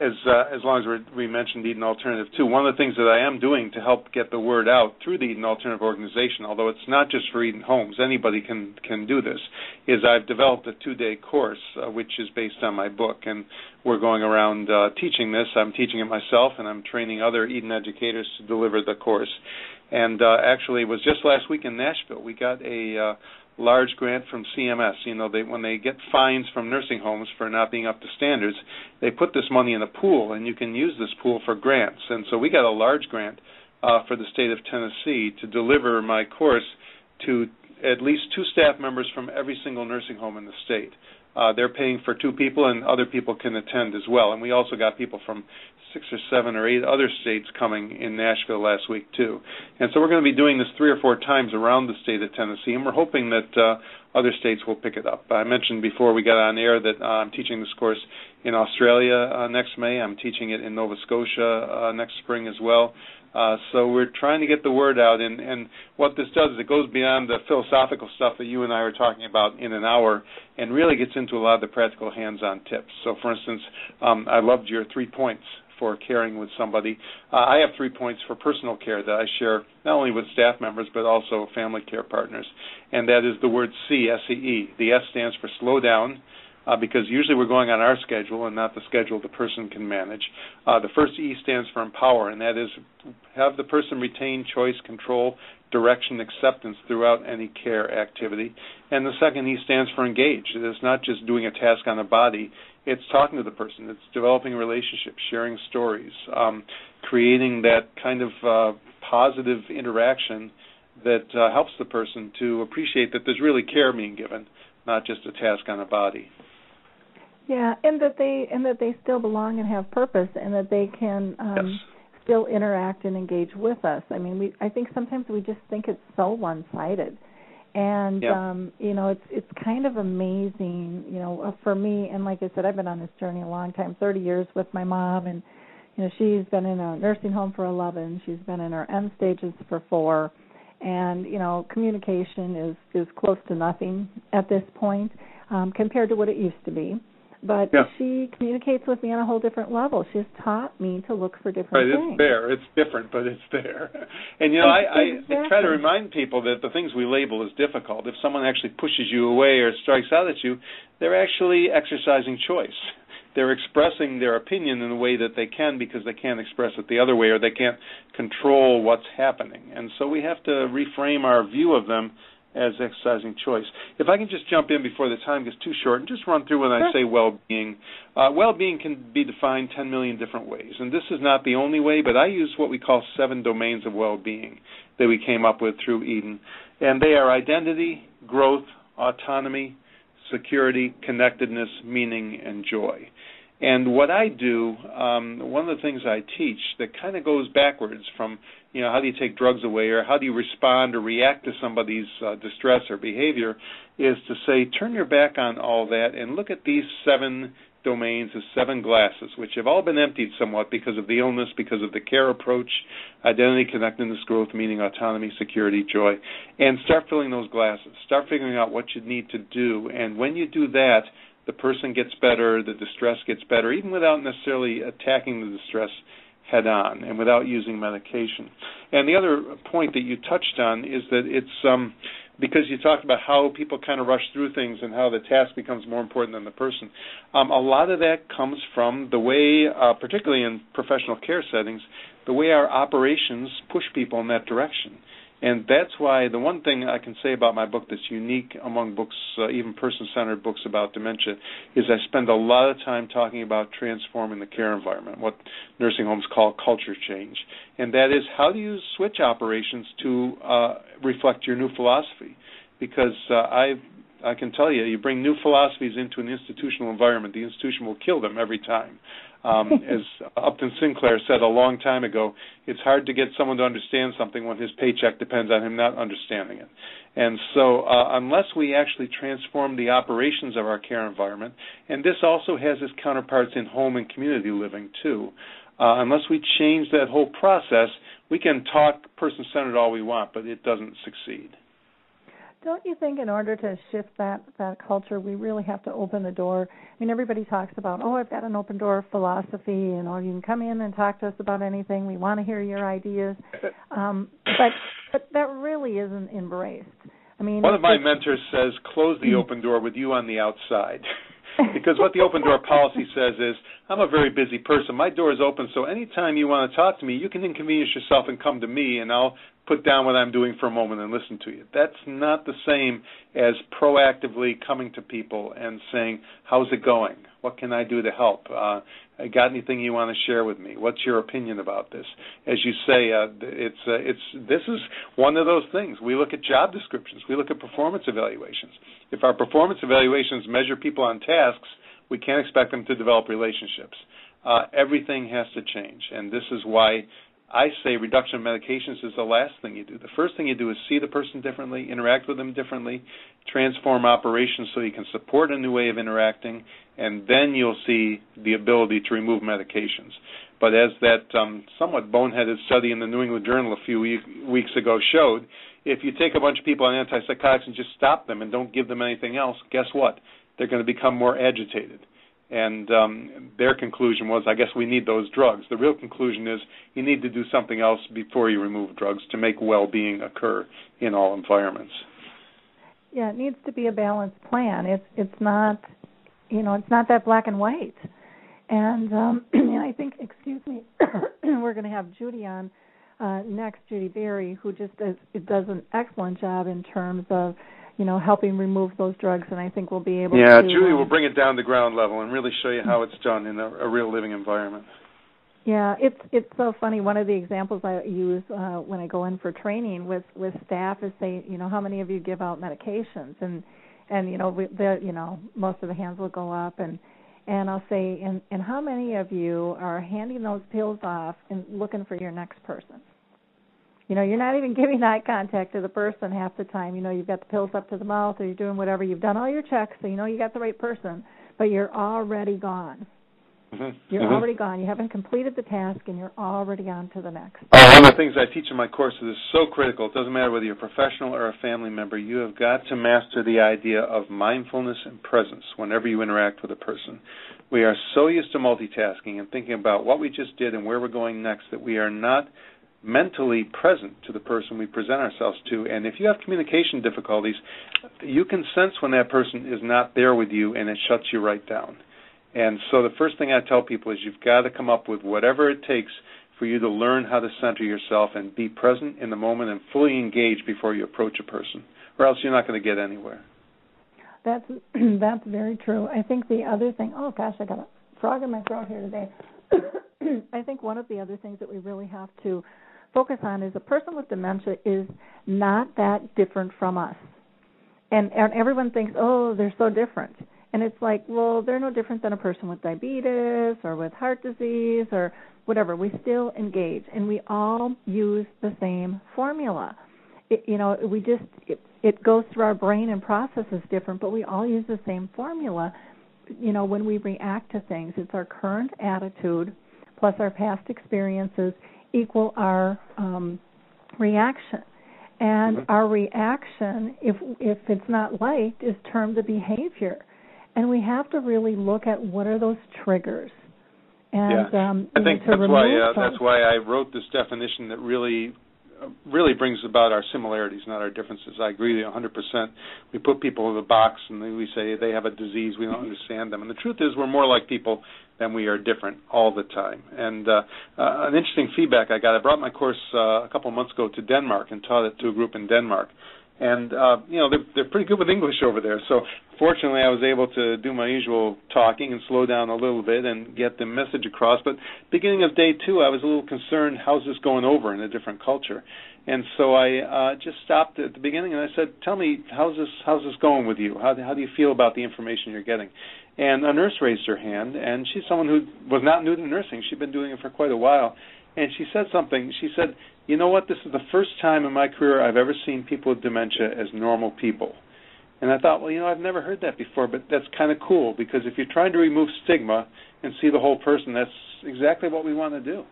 as uh, as long as we mentioned Eden Alternative too, one of the things that I am doing to help get the word out through the Eden Alternative organization, although it's not just for Eden Homes, anybody can can do this, is I've developed a two-day course uh, which is based on my book, and we're going around uh, teaching this. I'm teaching it myself, and I'm training other Eden educators to deliver the course. And uh, actually, it was just last week in Nashville. We got a uh, large grant from CMS. You know, they when they get fines from nursing homes for not being up to standards, they put this money in a pool, and you can use this pool for grants. And so we got a large grant uh, for the state of Tennessee to deliver my course to at least two staff members from every single nursing home in the state. Uh, they're paying for two people, and other people can attend as well. And we also got people from six or seven or eight other states coming in Nashville last week too. And so we're going to be doing this three or four times around the state of Tennessee, and we're hoping that uh, other states will pick it up. I mentioned before we got on air that uh, I'm teaching this course in Australia uh, next May. I'm teaching it in Nova Scotia uh, next spring as well. Uh, so we're trying to get the word out, and, and what this does is it goes beyond the philosophical stuff that you and I are talking about in an hour, and really gets into a lot of the practical hands-on tips. So, for instance, um, I loved your three points for caring with somebody. Uh, I have three points for personal care that I share not only with staff members but also family care partners, and that is the word C, S-E-E. The S stands for slow down uh, because usually we're going on our schedule and not the schedule the person can manage. Uh, the first E stands for empower, and that is have the person retain choice, control, direction, acceptance throughout any care activity. And the second E stands for engage. It is not just doing a task on the body, it's talking to the person, it's developing relationships, sharing stories, um, creating that kind of uh, positive interaction that uh, helps the person to appreciate that there's really care being given, not just a task on a body. Yeah, and that they and that they still belong and have purpose, and that they can um, yes. still interact and engage with us. I mean, we I think sometimes we just think it's so one-sided, and yeah. um, you know, it's it's kind of amazing, you know, uh, for me. And like I said, I've been on this journey a long time, 30 years with my mom, and you know, she's been in a nursing home for 11. She's been in her end stages for four, and you know, communication is is close to nothing at this point um, compared to what it used to be but yeah. she communicates with me on a whole different level. She's taught me to look for different right, things. It's there. It's different, but it's there. And you know, I, exactly. I try to remind people that the things we label as difficult, if someone actually pushes you away or strikes out at you, they're actually exercising choice. They're expressing their opinion in a way that they can because they can't express it the other way or they can't control what's happening. And so we have to reframe our view of them as exercising choice. If I can just jump in before the time gets too short and just run through when I say well-being. Uh, well-being can be defined 10 million different ways, and this is not the only way, but I use what we call seven domains of well-being that we came up with through Eden, and they are identity, growth, autonomy, security, connectedness, meaning, and joy. And what I do, um, one of the things I teach that kind of goes backwards from, you know, how do you take drugs away or how do you respond or react to somebody's uh, distress or behavior, is to say, turn your back on all that and look at these seven domains as seven glasses, which have all been emptied somewhat because of the illness, because of the care approach, identity, connectedness, growth, meaning, autonomy, security, joy, and start filling those glasses. Start figuring out what you need to do. And when you do that, the person gets better, the distress gets better, even without necessarily attacking the distress head on and without using medication. And the other point that you touched on is that it's um, because you talked about how people kind of rush through things and how the task becomes more important than the person. Um, a lot of that comes from the way, uh, particularly in professional care settings, the way our operations push people in that direction. And that's why the one thing I can say about my book that's unique among books, uh, even person-centered books about dementia, is I spend a lot of time talking about transforming the care environment, what nursing homes call culture change, and that is how do you switch operations to uh, reflect your new philosophy? Because uh, I I can tell you, you bring new philosophies into an institutional environment, the institution will kill them every time. Um, as Upton Sinclair said a long time ago, it's hard to get someone to understand something when his paycheck depends on him not understanding it. And so, uh, unless we actually transform the operations of our care environment, and this also has its counterparts in home and community living too, uh, unless we change that whole process, we can talk person centered all we want, but it doesn't succeed. Don't you think in order to shift that that culture, we really have to open the door? I mean, everybody talks about, oh, I've got an open door philosophy, and oh, you can come in and talk to us about anything. We want to hear your ideas, um, but but that really isn't embraced. I mean, one of my mentors says, close the open door with you on the outside. because what the open door policy says is I'm a very busy person. My door is open, so anytime you want to talk to me, you can inconvenience yourself and come to me, and I'll put down what I'm doing for a moment and listen to you. That's not the same as proactively coming to people and saying, "How's it going? What can I do to help? Uh, got anything you want to share with me? What's your opinion about this? As you say, uh, it's uh, it's this is one of those things. We look at job descriptions. We look at performance evaluations. If our performance evaluations measure people on tasks, we can't expect them to develop relationships. Uh, everything has to change, and this is why I say reduction of medications is the last thing you do. The first thing you do is see the person differently, interact with them differently, transform operations so you can support a new way of interacting, and then you'll see the ability to remove medications. But as that um, somewhat boneheaded study in the New England Journal a few week, weeks ago showed, if you take a bunch of people on antipsychotics and just stop them and don't give them anything else, guess what? They're going to become more agitated and um, their conclusion was, I guess we need those drugs. The real conclusion is you need to do something else before you remove drugs to make well-being occur in all environments. Yeah, it needs to be a balanced plan. It's it's not, you know, it's not that black and white. And um, and I think, excuse me, we're going to have Judy on uh, next, Judy Berry, who just does does an excellent job in terms of you know, helping remove those drugs, and I think we'll be able yeah, to. Yeah, Julie um, will bring it down to ground level and really show you how it's done in a, a real living environment. Yeah, it's it's so funny. One of the examples I use uh, when I go in for training with with staff is say, you know, how many of you give out medications, and and you know, we, the you know, most of the hands will go up, and and I'll say, and and how many of you are handing those pills off and looking for your next person? You know you're not even giving eye contact to the person half the time. You know you've got the pills up to the mouth or you're doing whatever. You've done all your checks so you know you got the right person but you're already gone. Mm-hmm. you're mm-hmm. already gone. You haven't completed the task and you're already on to the next. Oh, one of the things i teach in my courses is so critical. It doesn't matter whether you're a professional or a family member you have got to master the idea of mindfulness and presence whenever you interact with a person. We are so used to multitasking and thinking about what we just did and where we're going next that we are not mentally present to the person we present ourselves to. And if you have communication difficulties, you can sense when that person is not there with you and it shuts you right down. And so the first thing I tell people is you've got to come up with whatever it takes for you to learn how to center yourself and be present in the moment and fully engaged before you approach a person, or else you're not going to get anywhere. That's that's very true. I think the other thing. Oh gosh, I got a frog in my throat here today. I think one of the other things that we really have to focus on is a person with dementia is not that different from us. And, and everyone thinks, oh, they're so different. And it's like, well, they're no different than a person with diabetes or with heart disease or whatever. We still engage, and we all use the same formula. It, you know, we just it, it goes through our brain and processes different, but we all use the same formula. You know, when we react to things, it's our current attitude plus our past experiences equal our um, reaction. And mm-hmm. our reaction, if if it's not liked, is termed the behavior. And we have to really look at what are those triggers. And yeah. um, I think that's why uh, that's why I wrote this definition that really really brings about our similarities, not our differences. I agree with you 100%. We put people in a box and we say they have a disease, we don't understand them. And the truth is, we're more like people than we are different all the time. And uh, uh, an interesting feedback I got, I brought my course uh, a couple months ago to Denmark and taught it to a group in Denmark and uh, you know they're they're pretty good with English over there. So fortunately, I was able to do my usual talking and slow down a little bit and get the message across. But beginning of day two, I was a little concerned. How's this going over in a different culture? And so I uh, just stopped at the beginning and I said, "Tell me, how's this how's this going with you? How how do you feel about the information you're getting?" And a nurse raised her hand, and she's someone who was not new to nursing. She'd been doing it for quite a while, and she said something. She said, "You know what? This is the first time in my career I've ever seen people with dementia as normal people." And I thought, well, you know, I've never heard that before, but that's kind of cool because if you're trying to remove stigma and see the whole person, that's exactly what we want to do.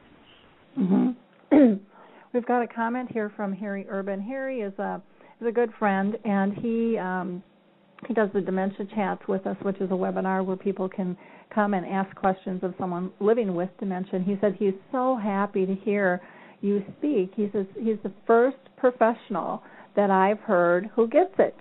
Mm-hmm. We've got a comment here from Harry Urban. Harry is a is a good friend, and he um, he does the dementia chats with us, which is a webinar where people can come and ask questions of someone living with dementia. And he said he's so happy to hear you speak. He says he's the first professional that I've heard who gets it.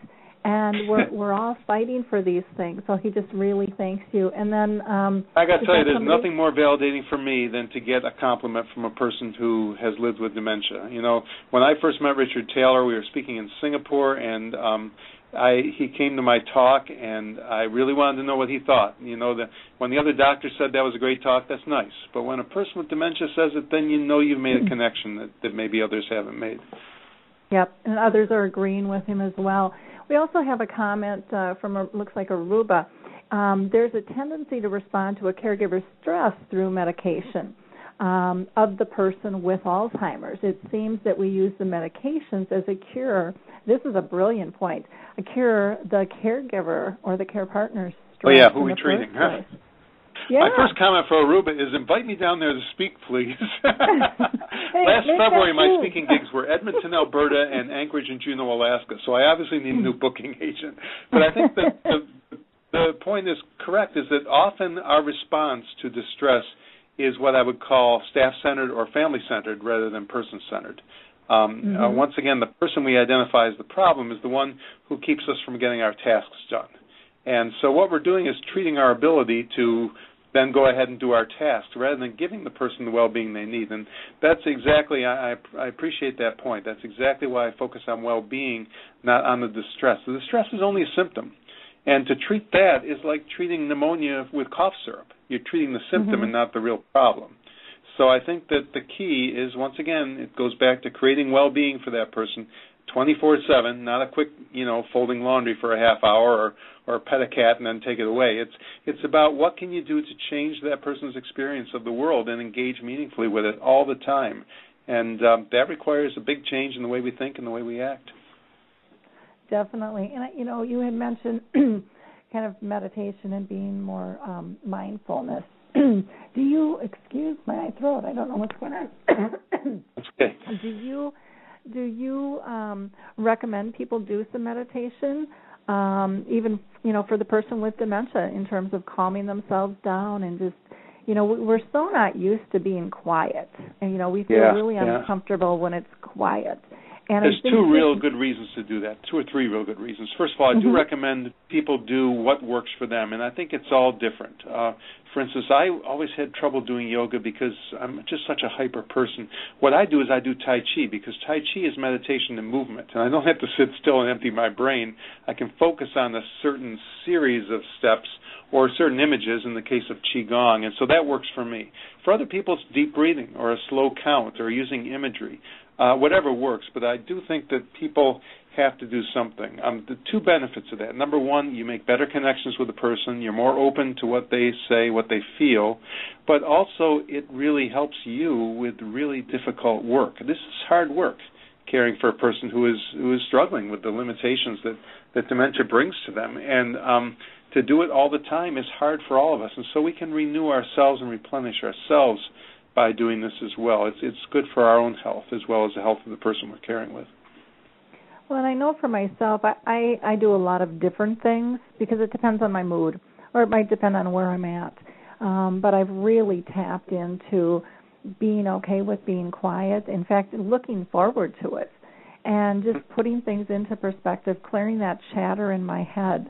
And we're we're all fighting for these things. So he just really thanks you. And then um I got to tell you, there's somebody... nothing more validating for me than to get a compliment from a person who has lived with dementia. You know, when I first met Richard Taylor, we were speaking in Singapore, and um I he came to my talk and I really wanted to know what he thought. You know, that when the other doctor said that was a great talk, that's nice. But when a person with dementia says it, then you know you've made a connection that, that maybe others haven't made. Yep, and others are agreeing with him as well. We also have a comment uh, from a, looks like Aruba. Um, there's a tendency to respond to a caregiver's stress through medication um, of the person with Alzheimer's. It seems that we use the medications as a cure. This is a brilliant point. A cure the caregiver or the care partner's. Oh yeah, who in we treating? Huh? Yeah. My first comment for Aruba is invite me down there to speak, please. Last February, my speaking gigs were Edmonton, Alberta, and Anchorage and Juneau, Alaska. So I obviously need a new booking agent. But I think that the, the point is correct: is that often our response to distress is what I would call staff-centered or family-centered rather than person-centered. Um, uh, Mhm. once again, the person we identify as the problem is the one who keeps us from getting our tasks done. And so what we're doing is treating our ability to then go ahead and do our tasks rather than giving the person the well-being they need. And that's exactly I, I, I appreciate that point. That's exactly why I focus on well-being, not on the distress. The distress is only a symptom, and to treat that is like treating pneumonia with cough syrup. You're treating the symptom Mhm. and not the real problem. So I think that the key is once again it goes back to creating well-being for that person 24/7, not a quick, you know, folding laundry for a half hour or or pet a cat and then take it away. It's it's about what can you do to change that person's experience of the world and engage meaningfully with it all the time. And um, that requires a big change in the way we think and the way we act. Definitely. And you know, you had mentioned kind of meditation and being more um mindfulness. do you excuse my throat? I don't know what's going on. Okay. do you do you um recommend people do some meditation um even you know for the person with dementia in terms of calming themselves down and just you know we- we're so not used to being quiet and you know we feel Yeah, really yeah. uncomfortable when it's quiet and There's two real good reasons to do that. Two or three real good reasons. First of all, I do Mhm. recommend people do what works for them, and I think it's all different. Uh, for instance, I always had trouble doing yoga because I'm just such a hyper person. What I do is I do Tai Chi because Tai Chi is meditation and movement, and I don't have to sit still and empty my brain. I can focus on a certain series of steps or certain images in the case of Qigong, and so that works for me. For other people, it's deep breathing or a slow count or using imagery uh, whatever works. But I do think that people have to do something. Um, the two benefits of that: number one, you make better connections with the person. You're more open to what they say, what they feel, but also it really helps you with really difficult work. This is hard work, caring for a person who is who is struggling with the limitations that that dementia brings to them, and um, to do it all the time is hard for all of us. And so we can renew ourselves and replenish ourselves by doing this as well. It's it's good for our own health as well as the health of the person we're caring with. Well, and I know for myself, I, I I do a lot of different things because it depends on my mood, or it might depend on where I'm at. Um, but I've really tapped into being okay with being quiet. In fact, looking forward to it, and just putting things into perspective, clearing that chatter in my head.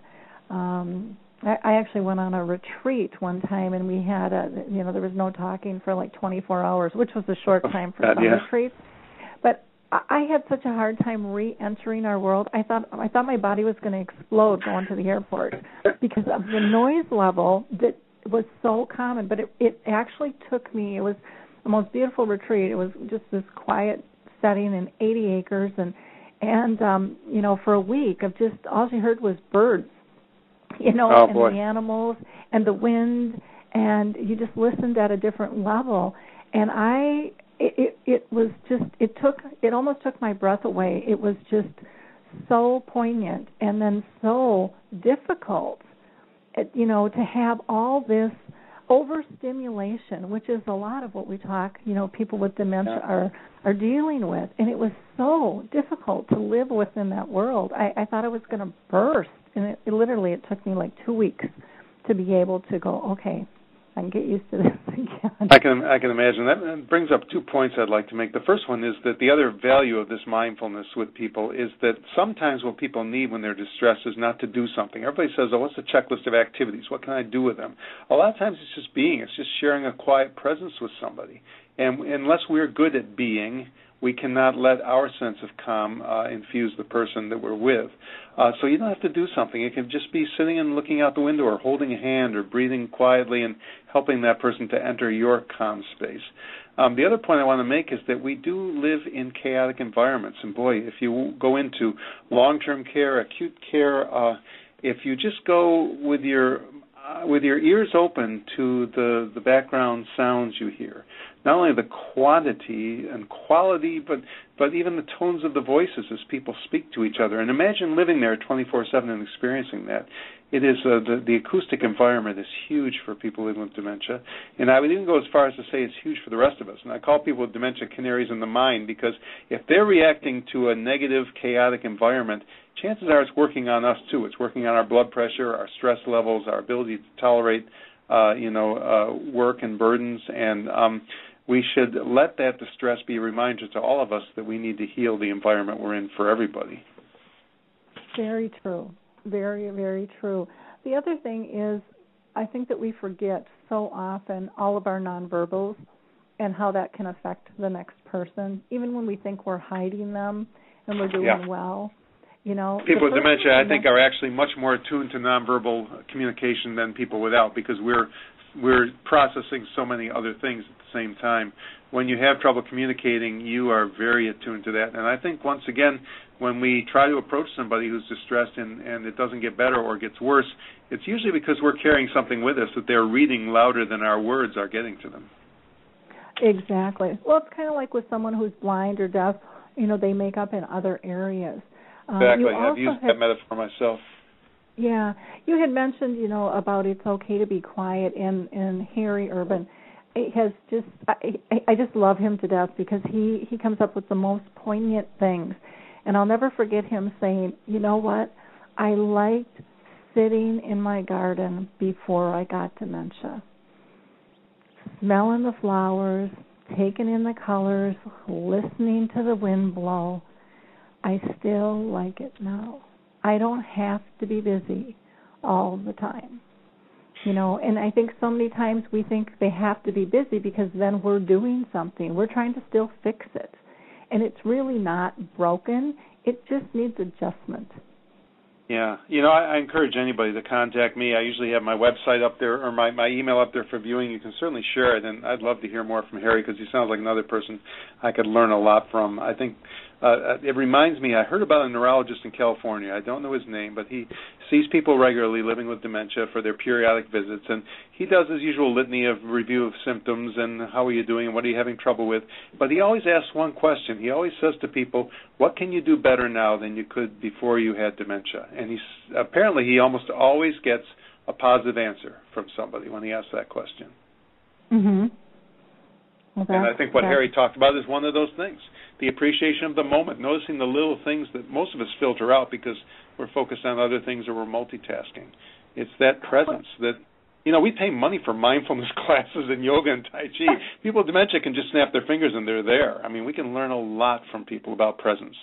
Um, I, I actually went on a retreat one time, and we had a you know there was no talking for like 24 hours, which was a short time for some yeah. retreats. But I I had such a hard time re-entering our world. I thought I thought my body was going to explode going to the airport because of the noise level that was so common. But it it actually took me. It was the most beautiful retreat. It was just this quiet setting in 80 acres, and and um, you know for a week of just all she heard was birds, you know, Oh, and boy. the animals and the wind, and you just listened at a different level. And I it, it it was just it took it almost took my breath away. It was just so poignant and then so difficult. You know, to have all this overstimulation, which is a lot of what we talk, you know, people with dementia Yeah. are are dealing with, and it was so difficult to live within that world. I, I thought I was going to burst, and it, it literally it took me like two weeks to be able to go, okay, I can get used to this again. I can I can imagine that brings up two points I'd like to make. The first one is that the other value of this mindfulness with people is that sometimes what people need when they're distressed is not to do something. Everybody says, "Oh, what's the checklist of activities? What can I do with them?" A lot of times it's just being. It's just sharing a quiet presence with somebody. and unless we're good at being, we cannot let our sense of calm uh, infuse the person that we're with. Uh, so you don't have to do something. It can just be sitting and looking out the window or holding a hand or breathing quietly and helping that person to enter your calm space. Um, the other point I want to make is that we do live in chaotic environments. And boy, if you go into long term care, acute care, uh, if you just go with your uh, with your ears open to the the background sounds you hear, not only the quantity and quality, but but even the tones of the voices as people speak to each other. And imagine living there 24/7 and experiencing that. It is uh, the the acoustic environment is huge for people living with dementia, and I would even go as far as to say it's huge for the rest of us. And I call people with dementia canaries in the mine because if they're reacting to a negative, chaotic environment, chances are it's working on us too. It's working on our blood pressure, our stress levels, our ability to tolerate, uh, you know, uh, work and burdens, and um, we should let that distress be a reminder to all of us that we need to heal the environment we're in for everybody. Very true. Very, very true. The other thing is, I think that we forget so often all of our nonverbals and how that can affect the next person, even when we think we're hiding them and we're doing yeah. well you know, people with dementia, I think, are actually much more attuned to nonverbal communication than people without because we're we're processing so many other things at the same time. When you have trouble communicating, you are very attuned to that. And I think once again, when we try to approach somebody who's distressed and, and it doesn't get better or gets worse, it's usually because we're carrying something with us that they're reading louder than our words are getting to them. Exactly. Well, it's kind of like with someone who's blind or deaf. You know, they make up in other areas. Um, exactly. I've used had, that metaphor myself. Yeah, you had mentioned, you know, about it's okay to be quiet, and and Harry Urban. Has just I, I just love him to death because he he comes up with the most poignant things, and I'll never forget him saying, you know what, I liked sitting in my garden before I got dementia, smelling the flowers, taking in the colors, listening to the wind blow. I still like it now. I don't have to be busy all the time. You know, and I think so many times we think they have to be busy because then we're doing something. We're trying to still fix it. And it's really not broken. It just needs adjustment. Yeah, you know, I, I encourage anybody to contact me. I usually have my website up there or my my email up there for viewing. You can certainly share it, and I'd love to hear more from Harry because he sounds like another person I could learn a lot from. I think uh, it reminds me. I heard about a neurologist in California. I don't know his name, but he sees people regularly living with dementia for their periodic visits, and he does his usual litany of review of symptoms and how are you doing and what are you having trouble with. But he always asks one question. He always says to people, "What can you do better now than you could before you had dementia?" And he's apparently he almost always gets a positive answer from somebody when he asks that question. Mhm. Well, and I think what Harry talked about is one of those things the appreciation of the moment, noticing the little things that most of us filter out because we're focused on other things or we're multitasking. It's that presence that you know, we pay money for mindfulness classes and yoga and tai chi. People with dementia can just snap their fingers and they're there. I mean, we can learn a lot from people about presence.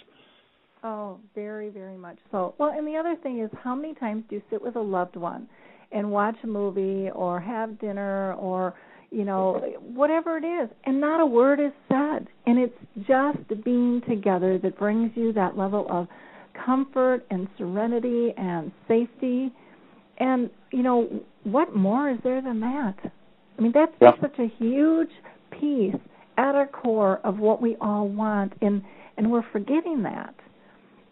Oh, very, very much so. Well, and the other thing is, how many times do you sit with a loved one and watch a movie or have dinner or you know, whatever it is, and not a word is said. And it's just being together that brings you that level of comfort and serenity and safety. And, you know, what more is there than that? I mean, that's yeah. such a huge piece at our core of what we all want, and and we're forgetting that.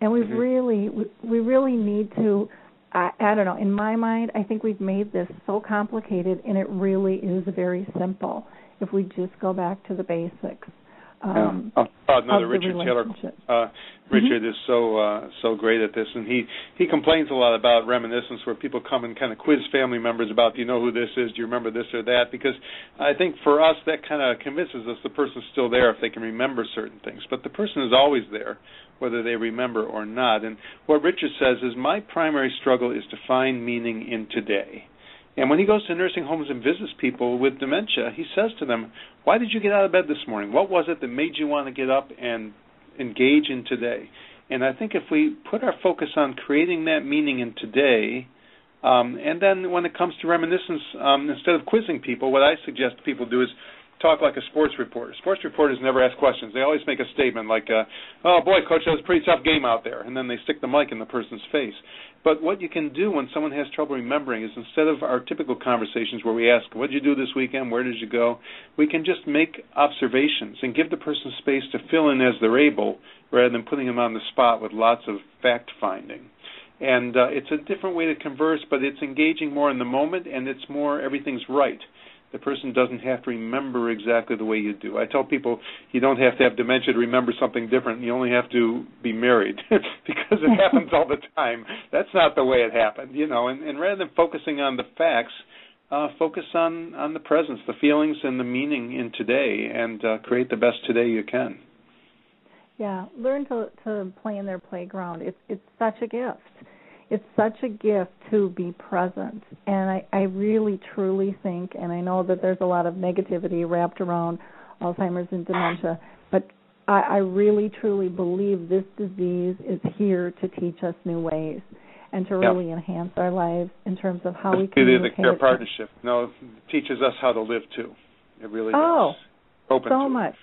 And we mm-hmm. really, we, we really need to I, I don't know. In my mind, I think we've made this so complicated, and it really is very simple if we just go back to the basics. Um, yeah. Oh, another Richard Taylor. Uh, Richard mm-hmm. is so uh, so great at this, and he he complains a lot about reminiscence, where people come and kind of quiz family members about, do you know who this is? Do you remember this or that? Because I think for us that kind of convinces us the person's still there if they can remember certain things, but the person is always there whether they remember or not. And what Richard says is, my primary struggle is to find meaning in today. And when he goes to nursing homes and visits people with dementia, he says to them, Why did you get out of bed this morning? What was it that made you want to get up and engage in today? And I think if we put our focus on creating that meaning in today, um, and then when it comes to reminiscence, um, instead of quizzing people, what I suggest people do is talk like a sports reporter. Sports reporters never ask questions. They always make a statement like, uh, "Oh boy, coach, that was a pretty tough game out there," and then they stick the mic in the person's face. But what you can do when someone has trouble remembering is instead of our typical conversations where we ask, "What did you do this weekend? Where did you go?" we can just make observations and give the person space to fill in as they're able, rather than putting them on the spot with lots of fact finding and uh, it's a different way to converse, but it's engaging more in the moment, and it's more everything's right. The person doesn't have to remember exactly the way you do. I tell people you don't have to have dementia to remember something different. You only have to be married because it happens all the time. That's not the way it happened, you know. And, and rather than focusing on the facts, uh, focus on on the presence, the feelings, and the meaning in today, and uh, create the best today you can. Yeah, learn to to play in their playground. It's it's such a gift. It's such a gift to be present, and I I really truly think, and I know that there's a lot of negativity wrapped around Alzheimer's and dementia, but I, I really truly believe this disease is here to teach us new ways and to really yeah. enhance our lives in terms of how we communicate. The care partnership. No, it teaches us how to live too. It really oh, does. so much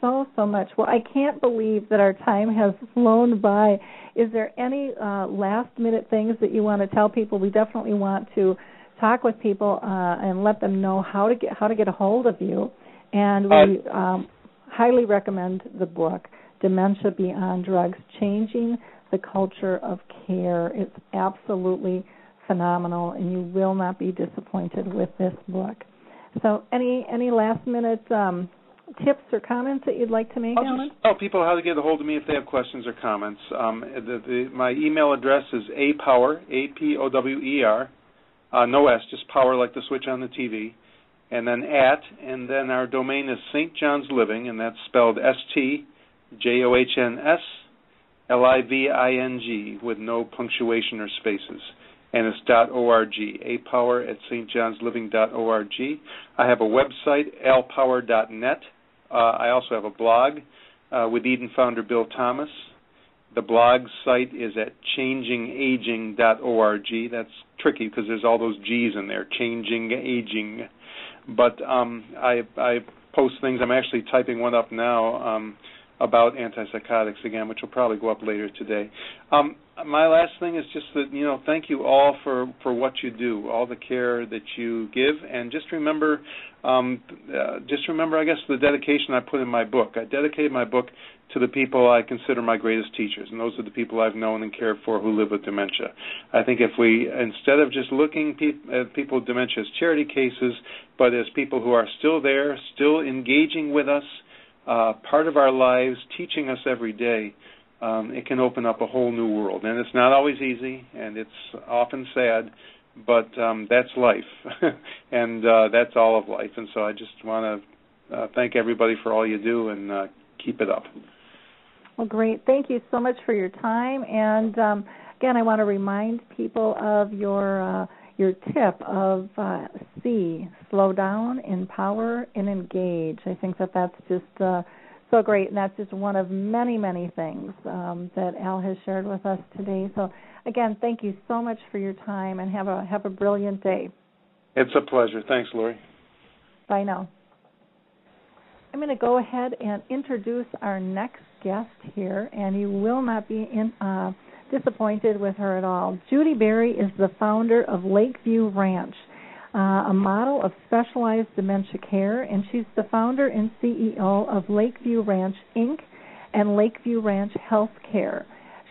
so so much. Well, I can't believe that our time has flown by. Is there any uh, last minute things that you want to tell people? We definitely want to talk with people uh, and let them know how to get how to get a hold of you. And we uh, um, highly recommend the book Dementia Beyond Drugs: Changing the Culture of Care. It's absolutely phenomenal, and you will not be disappointed with this book. So, any any last minute um, tips or comments that you'd like to make, I'll Allen? Tell people how to get a hold of me if they have questions or comments. Um, the, the, my email address is apower, A-P-O-W-E-R, uh, no S, just power like the switch on the TV, and then at, and then our domain is St. John's Living, and that's spelled S-T-J-O-H-N-S L-I-V-I-N-G with no punctuation or spaces and it's .org, apower at stjohnsliving.org. I have a website, alpower.net. Uh, I also have a blog uh, with Eden founder Bill Thomas. The blog site is at changingaging.org. That's tricky because there's all those G's in there, changing aging. But um, I, I post things. I'm actually typing one up now. Um, about antipsychotics again, which will probably go up later today. Um, my last thing is just that you know, thank you all for for what you do, all the care that you give, and just remember, um, uh, just remember, I guess the dedication I put in my book. I dedicated my book to the people I consider my greatest teachers, and those are the people I've known and cared for who live with dementia. I think if we, instead of just looking pe- at people with dementia as charity cases, but as people who are still there, still engaging with us uh, part of our lives, teaching us every day, um, it can open up a whole new world. And it's not always easy, and it's often sad, but um, that's life, and uh, that's all of life. And so I just want to uh, thank everybody for all you do, and uh, keep it up. Well, great. Thank you so much for your time. And um, again, I want to remind people of your uh, your tip of uh, C, slow down, empower, and engage. I think that that's just uh, so great, and that's just one of many, many things um, that Al has shared with us today. So, again, thank you so much for your time, and have a have a brilliant day. It's a pleasure. Thanks, Lori. Bye now. I'm going to go ahead and introduce our next guest here, and you will not be in. Uh, disappointed with her at all. Judy Berry is the founder of Lakeview Ranch, uh, a model of specialized dementia care, and she's the founder and CEO of Lakeview Ranch Inc. and Lakeview Ranch Healthcare.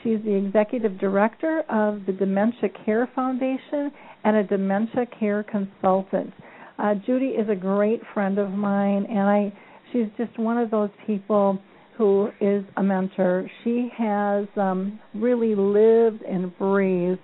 She's the executive director of the Dementia Care Foundation and a dementia care consultant. Uh, Judy is a great friend of mine, and I she's just one of those people who is a mentor, she has um, really lived and breathed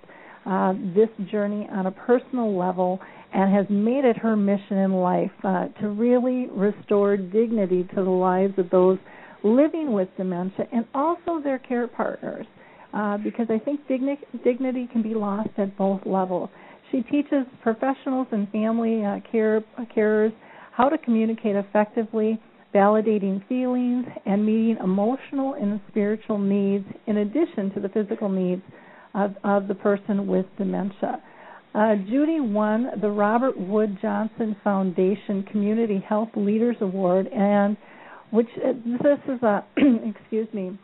uh, this journey on a personal level and has made it her mission in life uh, to really restore dignity to the lives of those living with dementia and also their care partners. Uh, because I think digni- dignity can be lost at both levels. She teaches professionals and family uh, care carers how to communicate effectively validating feelings, and meeting emotional and spiritual needs in addition to the physical needs of, of the person with dementia. Uh, Judy won the Robert Wood Johnson Foundation Community Health Leaders Award, and which uh, this is a excuse me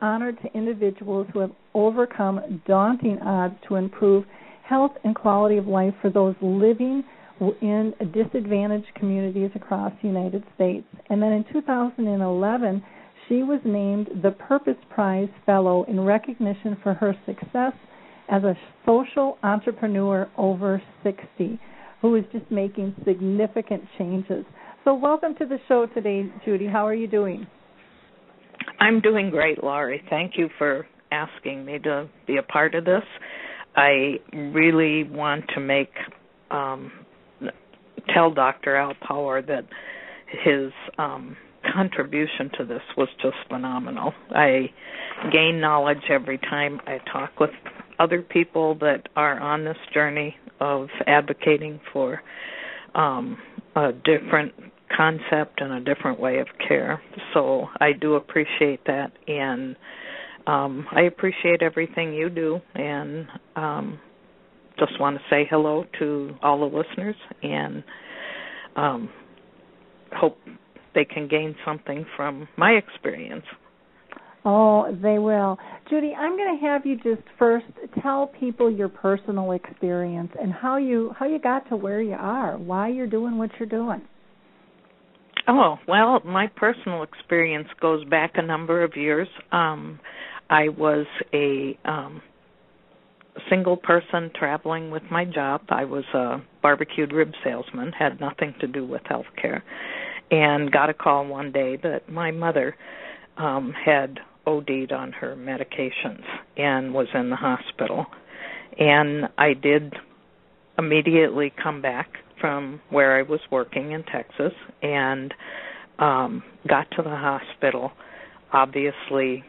honor to individuals who have overcome daunting odds to improve health and quality of life for those living in disadvantaged communities across the United States. And then in 2011, she was named the Purpose Prize Fellow in recognition for her success as a social entrepreneur over 60 who is just making significant changes. So, welcome to the show today, Judy. How are you doing? I'm doing great, Lori. Thank you for asking me to be a part of this. I really want to make um, tell Dr. Al Power that his um, contribution to this was just phenomenal. I gain knowledge every time I talk with other people that are on this journey of advocating for um, a different concept and a different way of care. So I do appreciate that, and um, I appreciate everything you do, and um, just want to say hello to all the listeners and um, hope they can gain something from my experience. Oh, they will. Judy, I'm going to have you just first tell people your personal experience and how you how you got to where you are, why you're doing what you're doing. Oh, well, my personal experience goes back a number of years. Um I was a um single person traveling with my job. I was a barbecued rib salesman, had nothing to do with healthcare, and got a call one day that my mother um had OD'd on her medications and was in the hospital. And I did immediately come back from where I was working in Texas and um got to the hospital. Obviously,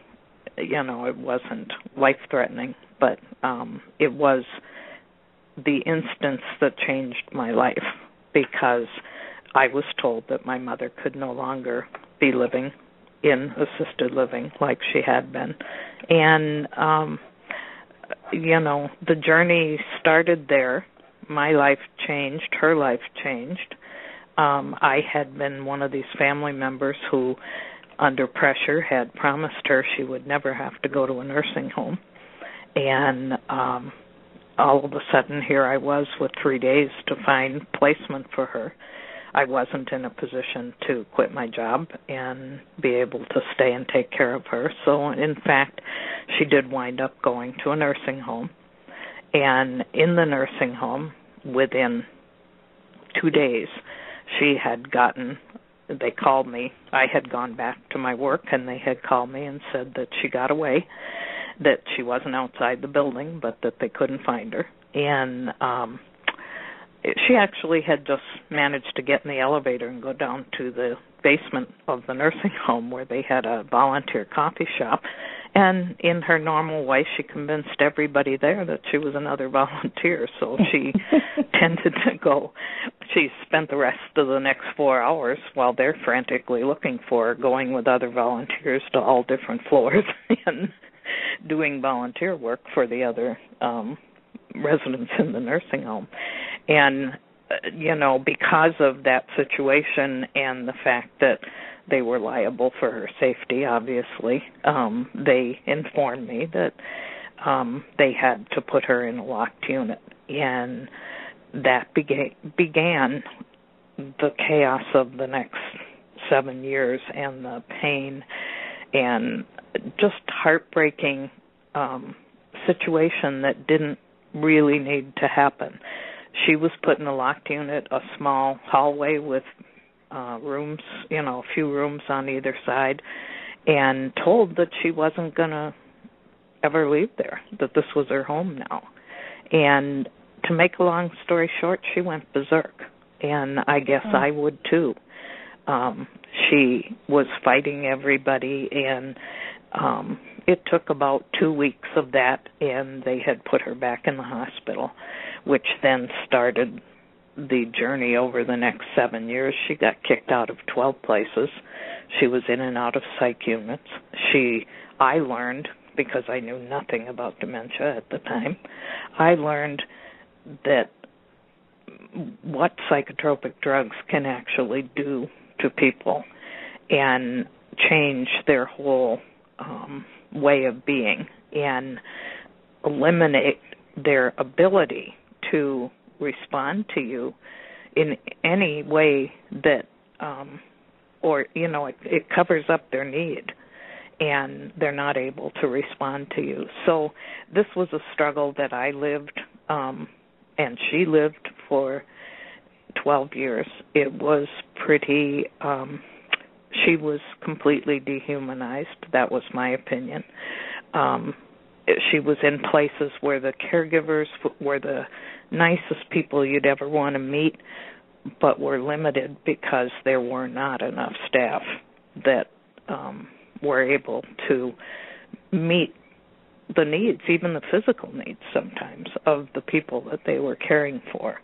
you know, it wasn't life threatening, but um it was the instance that changed my life because I was told that my mother could no longer be living in assisted living like she had been. And um you know, the journey started there my life changed, her life changed. Um, I had been one of these family members who, under pressure, had promised her she would never have to go to a nursing home. And um, all of a sudden, here I was with three days to find placement for her. I wasn't in a position to quit my job and be able to stay and take care of her. So, in fact, she did wind up going to a nursing home. And in the nursing home, within two days she had gotten they called me i had gone back to my work and they had called me and said that she got away that she wasn't outside the building but that they couldn't find her. And um she actually had just managed to get in the elevator and go down to the basement of the nursing home where they had a volunteer coffee shop. And in her normal way she convinced everybody there that she was another volunteer so she tended to go. She spent the rest of the next four hours while they're frantically looking for her going with other volunteers to all different floors and doing volunteer work for the other um residents in the nursing home. And uh, you know because of that situation and the fact that they were liable for her safety obviously um they informed me that um they had to put her in a locked unit. And that began began the chaos of the next 7 years and the pain and just heartbreaking um situation that didn't really need to happen. She was put in a locked unit, a small hallway with uh rooms, you know, a few rooms on either side and told that she wasn't going to ever leave there, that this was her home now. And to make a long story short, she went berserk. And I guess oh. I would too. Um she was fighting everybody and um it took about 2 weeks of that and they had put her back in the hospital, which then started the journey over the next seven years. She got kicked out of 12 places. She was in and out of psych units. She, I learned, because I knew nothing about dementia at the time, I learned that what psychotropic drugs can actually do to people and change their whole um, way of being and eliminate their ability to respond to you in any way that um or you know it, it covers up their need and they're not able to respond to you. So this was a struggle that i lived um and she lived for 12 years. It was pretty um she was completely dehumanized. That was my opinion. Um she was in places where the caregivers were the nicest people you'd ever want to meet but were limited because there were not enough staff that um were able to meet the needs even the physical needs sometimes of the people that they were caring for.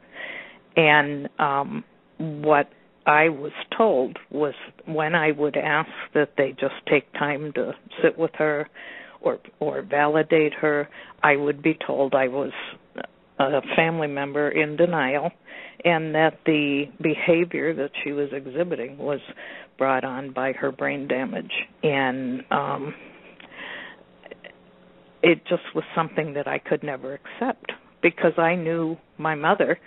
And um what I was told was when I would ask that they just take time to sit with her or or validate her, I would be told I was a family member in denial and that the behavior that she was exhibiting was brought on by her brain damage. And um it just was something that I could never accept because I knew my mother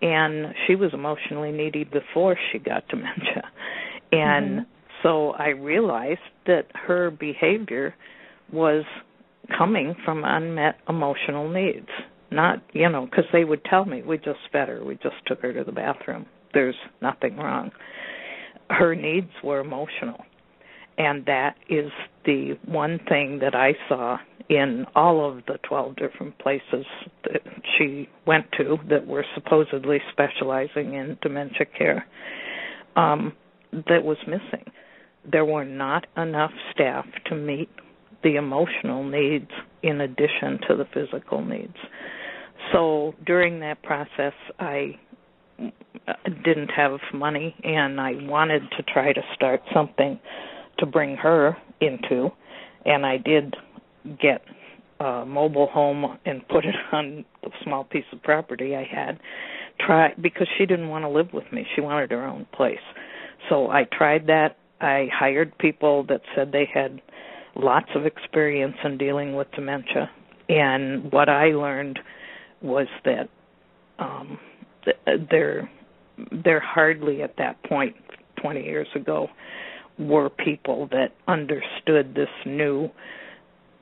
and she was emotionally needy before she got dementia. And mm-hmm. so i realized that her behavior was coming from unmet emotional needs not you know because they would tell me we just fed her. We just took her to the bathroom. There's nothing wrong. Her needs were emotional. And that is the one thing that i saw in all of the 12 different places that she went to that were supposedly specializing in dementia care um, that was missing. There were not enough staff to meet the emotional needs in addition to the physical needs. So during that process, I didn't have money and I wanted to try to start something to bring her into and I did get a mobile home and put it on the small piece of property I had. Try because she didn't want to live with me. She wanted her own place. So I tried that. I hired people that said they had lots of experience in dealing with dementia. And what I learned was that um there there hardly at that point 20 years ago were people that understood this new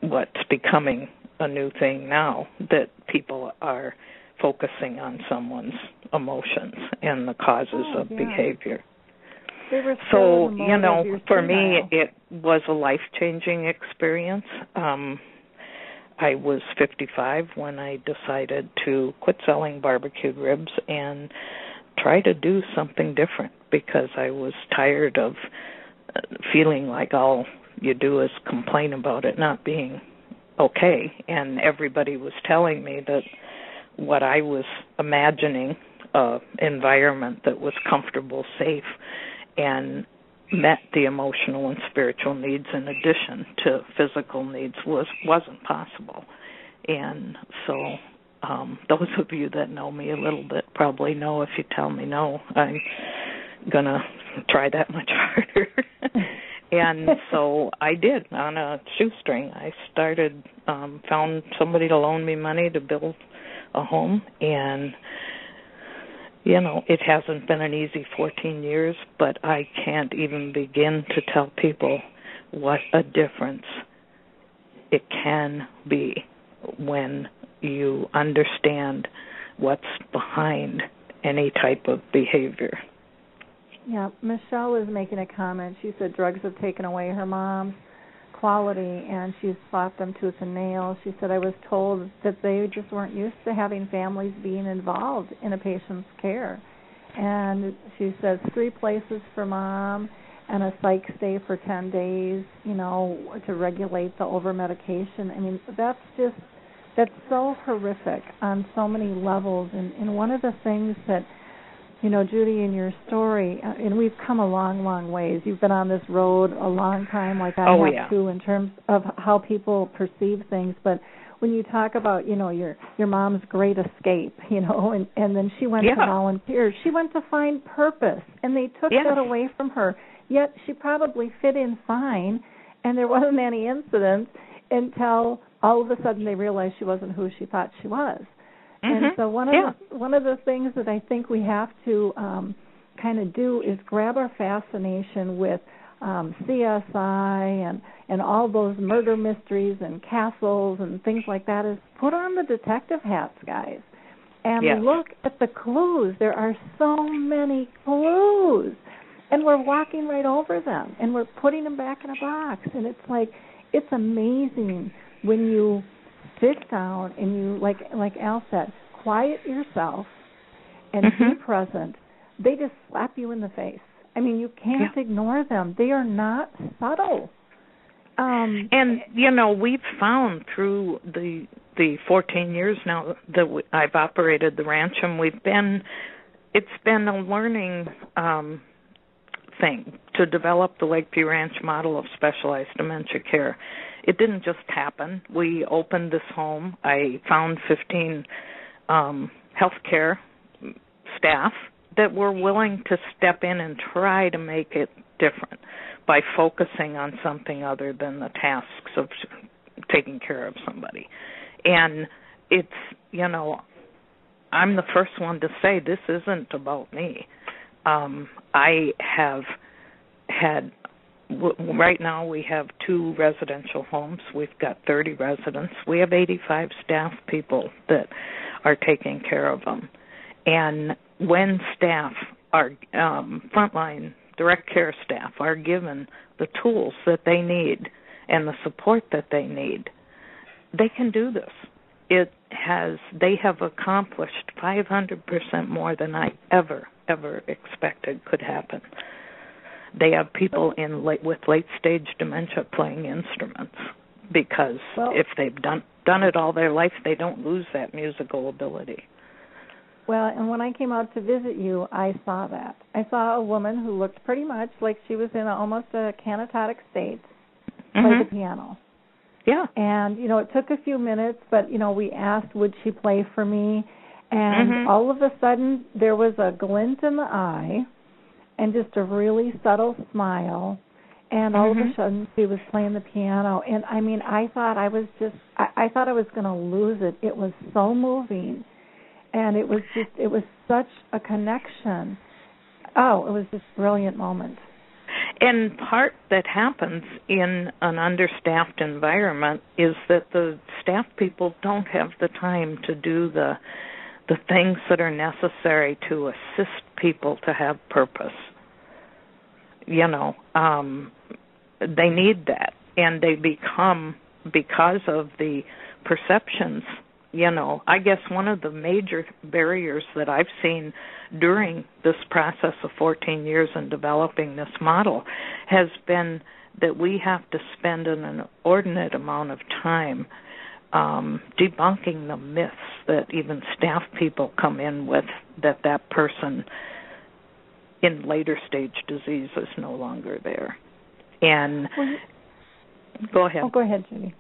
what's becoming a new thing now that people are focusing on someone's emotions and the causes oh, of yeah. behavior. so you know, for me, now. it was a life changing experience. Um, I was 55 when I decided to quit selling barbecued ribs and try to do something different because I was tired of uh, feeling like all you do is complain about it not being okay and everybody was telling me that what I was imagining a environment that was comfortable, safe and met the emotional and spiritual needs in addition to physical needs was wasn't possible. And so um those of you that know me a little bit probably know if you tell me no, I'm gonna try that much harder. And so I did on a shoestring. I started um found somebody to loan me money to build a home and you know, it hasn't been an easy 14 years, but I can't even begin to tell people what a difference it can be when you understand what's behind any type of behavior. Yeah, Michelle was making a comment. She said drugs have taken away her mom's quality and she's fought them tooth and nail. She said I was told that they just weren't used to having families being involved in a patient's care. And she says three places for mom and a psych stay for 10 days, you know, to regulate the over medication. I mean, that's just that's so horrific on so many levels and and one of the things that you know, Judy, in your story, uh, and we've come a long, long ways. You've been on this road a long time, like I oh, have yeah. too, in terms of how people perceive things. But when you talk about you know your your mom's great escape you know and and then she went yeah. to volunteer she went to find purpose and they took yes. that away from her yet she probably fit in fine and there wasn't any incidents until all of a sudden they realized she wasn't who she thought she was mm-hmm. and so one of yeah. the one of the things that i think we have to um kind of do is grab our fascination with um, CSI and and all those murder mysteries and castles and things like that is put on the detective hats, guys, and yes. look at the clues. There are so many clues, and we're walking right over them, and we're putting them back in a box, and it's like it's amazing when you sit down and you like like Al said, quiet yourself and mm-hmm. be present. They just slap you in the face I mean, you can't yeah. ignore them. They are not subtle. Um, and you know, we've found through the the 14 years now that I've operated the ranch, and we've been it's been a learning um, thing to develop the Lakeview Ranch model of specialized dementia care. It didn't just happen. We opened this home. I found 15 um, healthcare staff that were willing to step in and try to make it different by focusing on something other than the tasks of taking care of somebody. And it's, you know, I'm the first one to say this isn't about me. Um, I have had right now we have two residential homes. We've got 30 residents. We have 85 staff people that are taking care of them. And when staff are um, frontline direct care staff are given the tools that they need and the support that they need, they can do this. It has they have accomplished 500% more than I ever ever expected could happen. They have people in late, with late stage dementia playing instruments because well, if they've done done it all their life, they don't lose that musical ability. Well, and when I came out to visit you, I saw that. I saw a woman who looked pretty much like she was in a, almost a canatotic state play mm-hmm. the piano. Yeah. And you know, it took a few minutes, but you know, we asked would she play for me, and mm-hmm. all of a sudden there was a glint in the eye, and just a really subtle smile, and all mm-hmm. of a sudden she was playing the piano, and I mean, I thought I was just, I, I thought I was going to lose it. It was so moving and it was just it was such a connection. Oh, it was this brilliant moment. And part that happens in an understaffed environment is that the staff people don't have the time to do the the things that are necessary to assist people to have purpose. You know, um they need that and they become because of the perceptions you know, I guess one of the major barriers that I've seen during this process of 14 years in developing this model has been that we have to spend an inordinate amount of time um, debunking the myths that even staff people come in with that that person in later stage disease is no longer there. And go ahead. Oh, go ahead, Judy.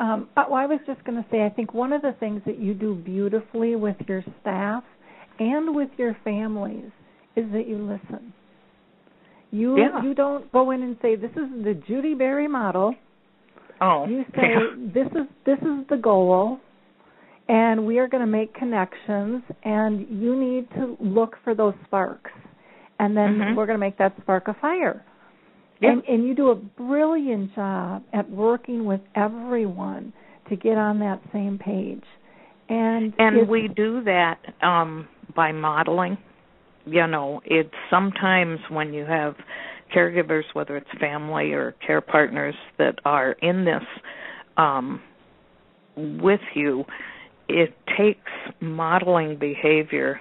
Um, well, I was just going to say, I think one of the things that you do beautifully with your staff and with your families is that you listen. You yeah. you don't go in and say this is the Judy Berry model. Oh, you say yeah. this is this is the goal, and we are going to make connections, and you need to look for those sparks, and then mm-hmm. we're going to make that spark a fire. Yep. And, and you do a brilliant job at working with everyone to get on that same page. And and we do that um by modeling. You know, it's sometimes when you have caregivers, whether it's family or care partners that are in this um with you, it takes modeling behavior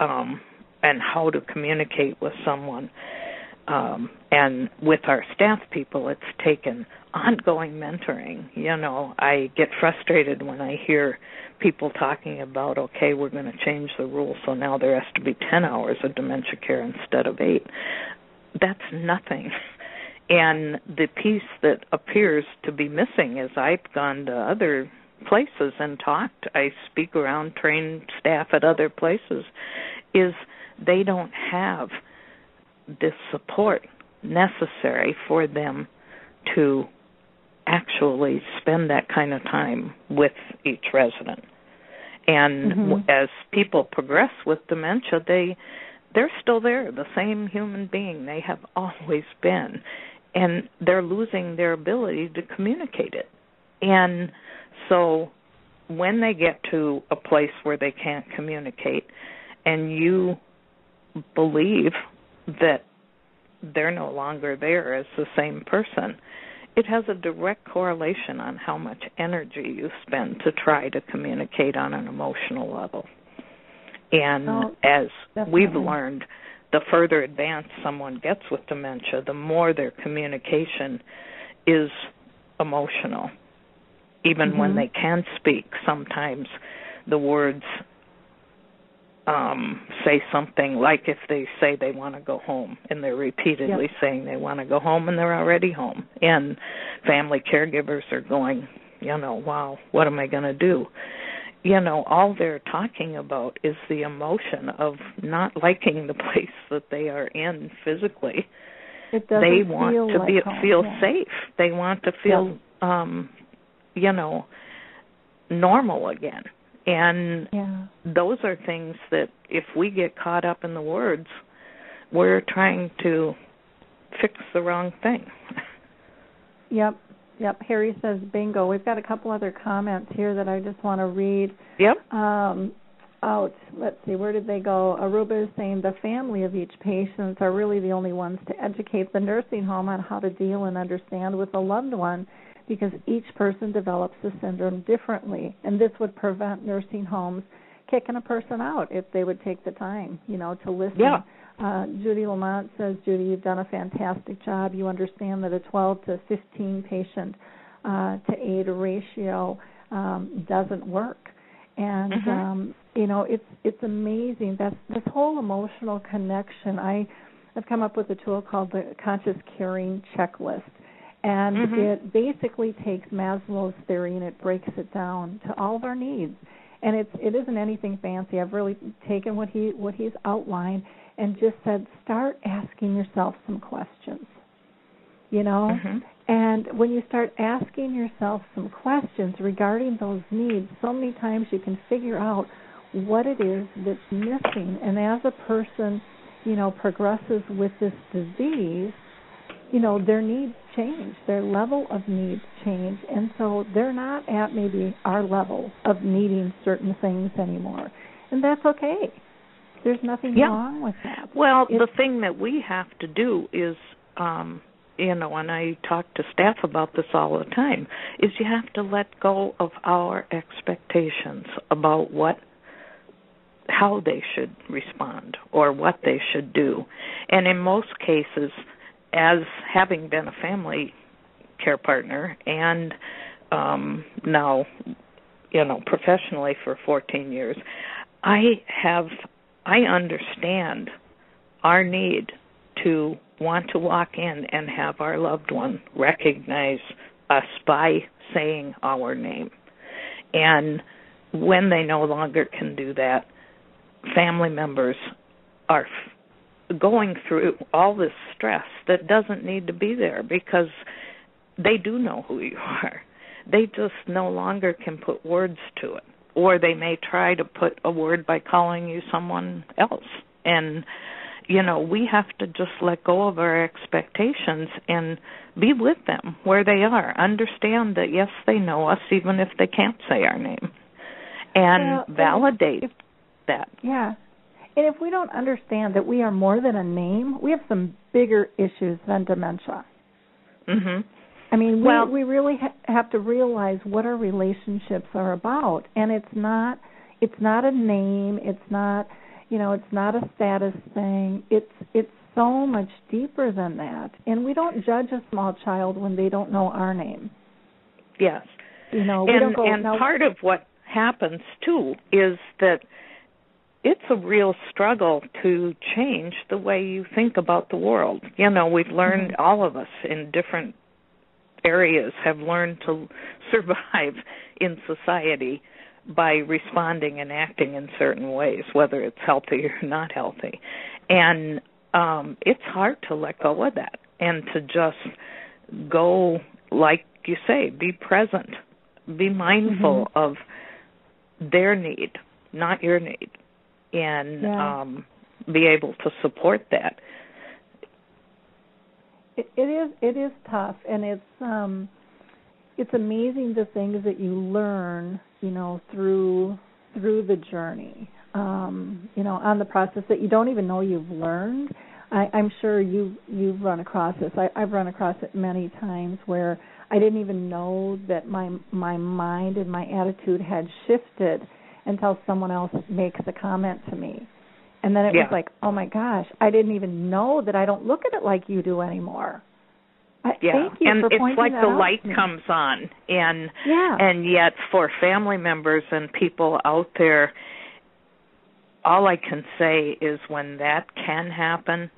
um and how to communicate with someone um, and with our staff people, it's taken ongoing mentoring. You know, I get frustrated when I hear people talking about, okay, we're going to change the rules, so now there has to be 10 hours of dementia care instead of eight. That's nothing. and the piece that appears to be missing as I've gone to other places and talked, I speak around trained staff at other places, is they don't have this support necessary for them to actually spend that kind of time with each resident. And mm-hmm. as people progress with dementia, they they're still there, the same human being they have always been, and they're losing their ability to communicate it. And so when they get to a place where they can't communicate and you believe that they're no longer there as the same person, it has a direct correlation on how much energy you spend to try to communicate on an emotional level. And oh, as definitely. we've learned, the further advanced someone gets with dementia, the more their communication is emotional. Even mm-hmm. when they can speak, sometimes the words um say something like if they say they want to go home and they're repeatedly yep. saying they want to go home and they're already home and family caregivers are going you know wow what am i going to do you know all they're talking about is the emotion of not liking the place that they are in physically they want to like be home, feel yeah. safe they want to feel yeah. um you know normal again and yeah. those are things that if we get caught up in the words, we're trying to fix the wrong thing. Yep. Yep. Harry says bingo. We've got a couple other comments here that I just want to read. Yep. Um, out. Let's see, where did they go? Aruba is saying the family of each patient are really the only ones to educate the nursing home on how to deal and understand with a loved one because each person develops the syndrome differently. And this would prevent nursing homes kicking a person out if they would take the time, you know, to listen. Yeah. Uh, Judy Lamont says, Judy, you've done a fantastic job. You understand that a 12 to 15 patient uh, to aid ratio um, doesn't work. And mm-hmm. um, you know, it's it's amazing that this whole emotional connection. I I've come up with a tool called the Conscious Caring Checklist and mm-hmm. it basically takes Maslow's theory and it breaks it down to all of our needs. And it's it isn't anything fancy. I've really taken what he what he's outlined and just said start asking yourself some questions. You know? Mm-hmm. And when you start asking yourself some questions regarding those needs, so many times you can figure out what it is that's missing. And as a person, you know, progresses with this disease, you know their needs change their level of needs change and so they're not at maybe our level of needing certain things anymore and that's okay there's nothing yeah. wrong with that well it's, the thing that we have to do is um you know and i talk to staff about this all the time is you have to let go of our expectations about what how they should respond or what they should do and in most cases as having been a family care partner and um now you know professionally for 14 years i have i understand our need to want to walk in and have our loved one recognize us by saying our name and when they no longer can do that family members are going through all this stress that doesn't need to be there because they do know who you are. They just no longer can put words to it. Or they may try to put a word by calling you someone else. And, you know, we have to just let go of our expectations and be with them where they are. Understand that, yes, they know us even if they can't say our name. And well, validate if, that. Yeah. And if we don't understand that we are more than a name, we have some bigger issues than dementia. Mhm. I mean, well, we we really ha- have to realize what our relationships are about, and it's not it's not a name, it's not you know, it's not a status thing. It's it's so much deeper than that. And we don't judge a small child when they don't know our name. Yes. You know, we and go and now, part of what happens too is that it's a real struggle to change the way you think about the world. You know, we've learned mm-hmm. all of us in different areas have learned to survive in society by responding and acting in certain ways, whether it's healthy or not healthy. And um it's hard to let go of that and to just go like you say, be present, be mindful mm-hmm. of their need, not your need, and yeah. um be able to support that. It, it is it is tough and it's um it's amazing the things that you learn, you know, through through the journey. Um, you know, on the process that you don't even know you've learned. I, I'm sure you you've run across this. I, I've run across it many times where I didn't even know that my my mind and my attitude had shifted until someone else makes a comment to me. And then it yeah. was like, "Oh my gosh, I didn't even know that I don't look at it like you do anymore." I, yeah, and it's like the light comes on, and Yeah. and yet for family members and people out there, all I can say is when that can happen,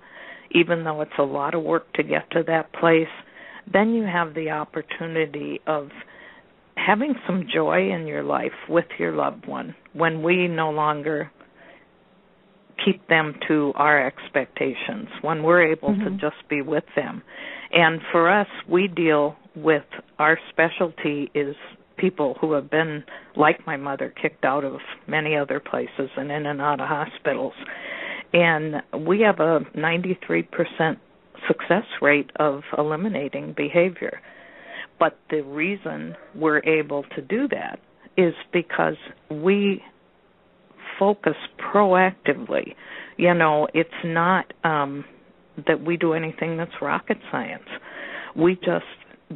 even though it's a lot of work to get to that place, then you have the opportunity of having some joy in your life with your loved one when we no longer keep them to our expectations when we're able to Mhm. just be with them. And for us we deal with our specialty is people who have been like my mother kicked out of many other places and in and out of hospitals. And we have a 93% success rate of eliminating behavior. But the reason we're able to do that is because we focus proactively. You know, it's not um that we do anything that's rocket science. We just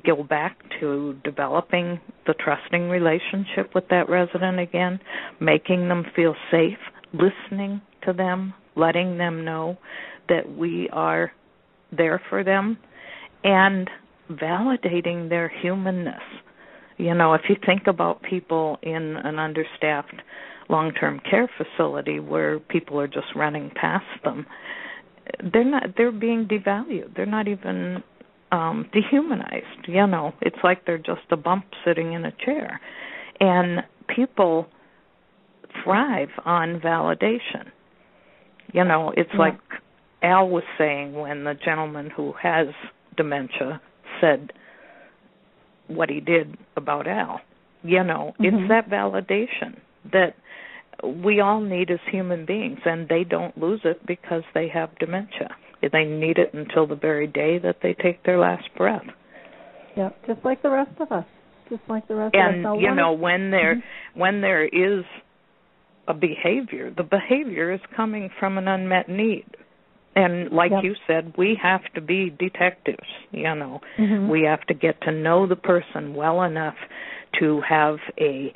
go back to developing the trusting relationship with that resident again, making them feel safe, listening to them, letting them know that we are there for them and validating their humanness. You know, if you think about people in an understaffed long-term care facility where people are just running past them, they're not they're being devalued. They're not even um dehumanized, you know. It's like they're just a bump sitting in a chair. And people thrive on validation. You know, it's Yeah. like Al was saying when the gentleman who has dementia said what he did about Al. You know, Mhm. it's that validation that we all need as human beings, and they don't lose it because they have dementia. They need it until the very day that they take their last breath. Yeah, just like the rest of us. Just like the rest of us. And you know, when there Mhm. when there is a behavior, the behavior is coming from an unmet need. And like Yep. you said, we have to be detectives, you know. Mhm. We have to get to know the person well enough to have a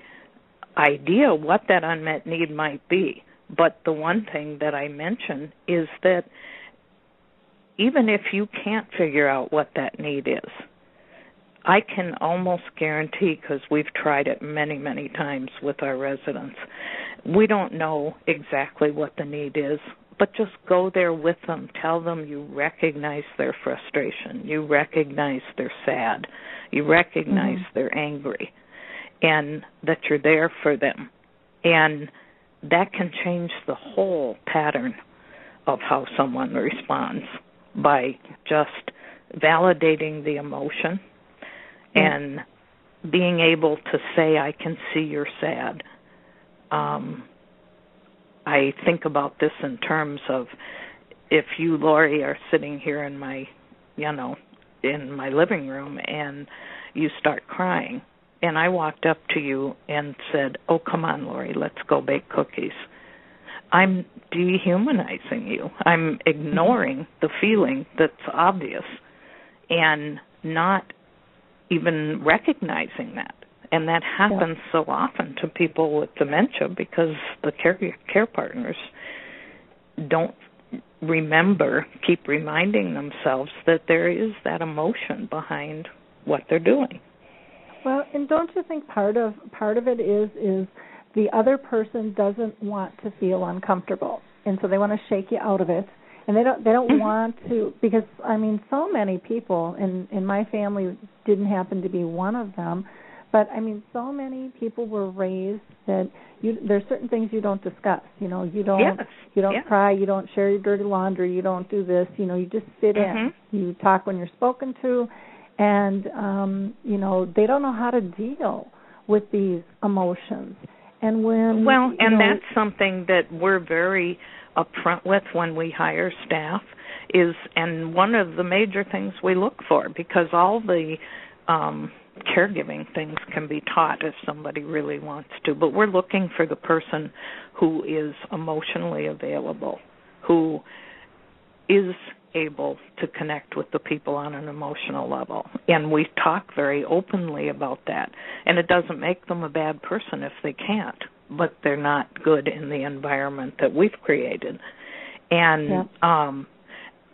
idea what that unmet need might be. But the one thing that I mentioned is that even if you can't figure out what that need is, I can almost guarantee because we've tried it many, many times with our residents. We don't know exactly what the need is, but just go there with them. Tell them you recognize their frustration, you recognize they're sad, you recognize Mhm. they're angry, and that you're there for them. And that can change the whole pattern of how someone responds by just validating the emotion and being able to say i can see you're sad um i think about this in terms of if you Lori are sitting here in my you know in my living room and you start crying and i walked up to you and said oh come on Lori let's go bake cookies i'm dehumanizing you i'm ignoring the feeling that's obvious and not even recognizing that. And that happens so often to people with dementia because the care care partners don't remember, keep reminding themselves that there is that emotion behind what they're doing. Well, and don't you think part of part of it is is the other person doesn't want to feel uncomfortable, and so they want to shake you out of it. And they don't they don't Mhm. want to because I mean so many people in in my family didn't happen to be one of them, but I mean so many people were raised that you there's certain things you don't discuss. You know, you don't Yes. you don't cry, you don't share your dirty laundry, you don't do this, you know, you just sit in. Mhm. You talk when you're spoken to and um, you know, they don't know how to deal with these emotions. And when Well, and know, that's something that we're very upfront with when we hire staff is and one of the major things we look for because all the um caregiving things can be taught if somebody really wants to, but we're looking for the person who is emotionally available, who is able to connect with the people on an emotional level. And we talk very openly about that. And it doesn't make them a bad person if they can't, but they're not good in the environment that we've created. And Yeah. um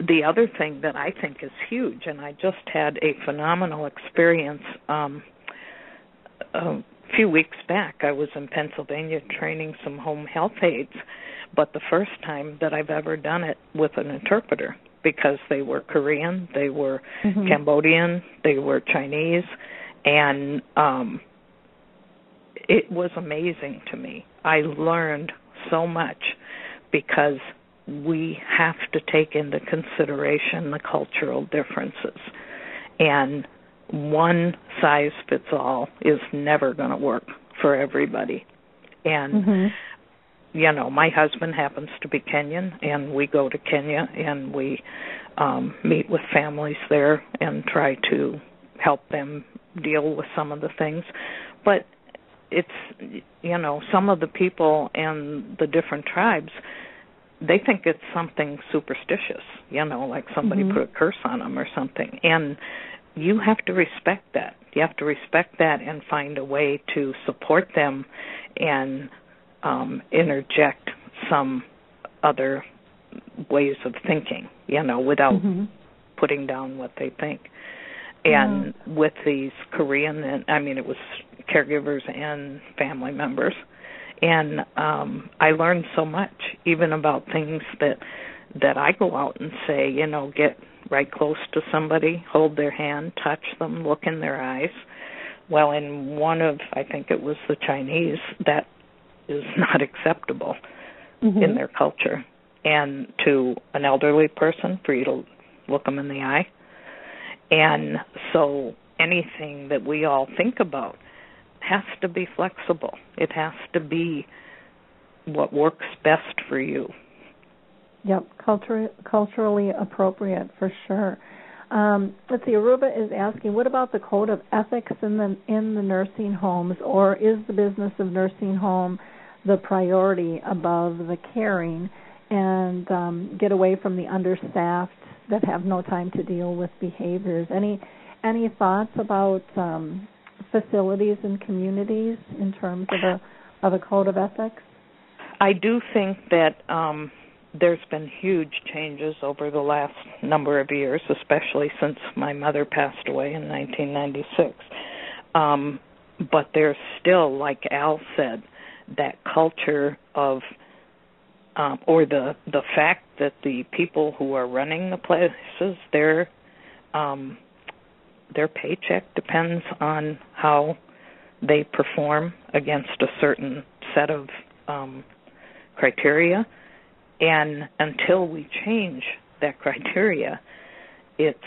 the other thing that I think is huge and I just had a phenomenal experience um a few weeks back I was in Pennsylvania training some home health aides but the first time that I've ever done it with an interpreter because they were Korean, they were Mhm. Cambodian, they were Chinese, and um it was amazing to me. I learned so much because we have to take into consideration the cultural differences. And one size fits all is never going to work for everybody. And Mhm. You know, my husband happens to be Kenyan, and we go to Kenya and we um, meet with families there and try to help them deal with some of the things. But it's you know, some of the people and the different tribes they think it's something superstitious, you know, like somebody Mhm. put a curse on them or something. And you have to respect that. You have to respect that and find a way to support them and um interject some other ways of thinking, you know, without Mhm. putting down what they think. And with these Korean and I mean it was caregivers and family members. And um I learned so much even about things that that I go out and say, you know, get right close to somebody, hold their hand, touch them, look in their eyes. Well, in one of I think it was the Chinese, that is not acceptable Mhm. in their culture. And to an elderly person, for you to look them in the eye. And so anything that we all think about has to be flexible. It has to be what works best for you. Yep, culture, culturally appropriate for sure. Um, let's see. Aruba is asking, what about the code of ethics in the in the nursing homes, or is the business of nursing home the priority above the caring, and um, get away from the understaffed that have no time to deal with behaviors? Any any thoughts about um, facilities and communities in terms of a of a code of ethics? I do think that um there's been huge changes over the last number of years, especially since my mother passed away in 1996. Um, but there's still, like Al said, that culture of, um, or the the fact that the people who are running the places, their um, their paycheck depends on how they perform against a certain set of um, criteria. And until we change that criteria it's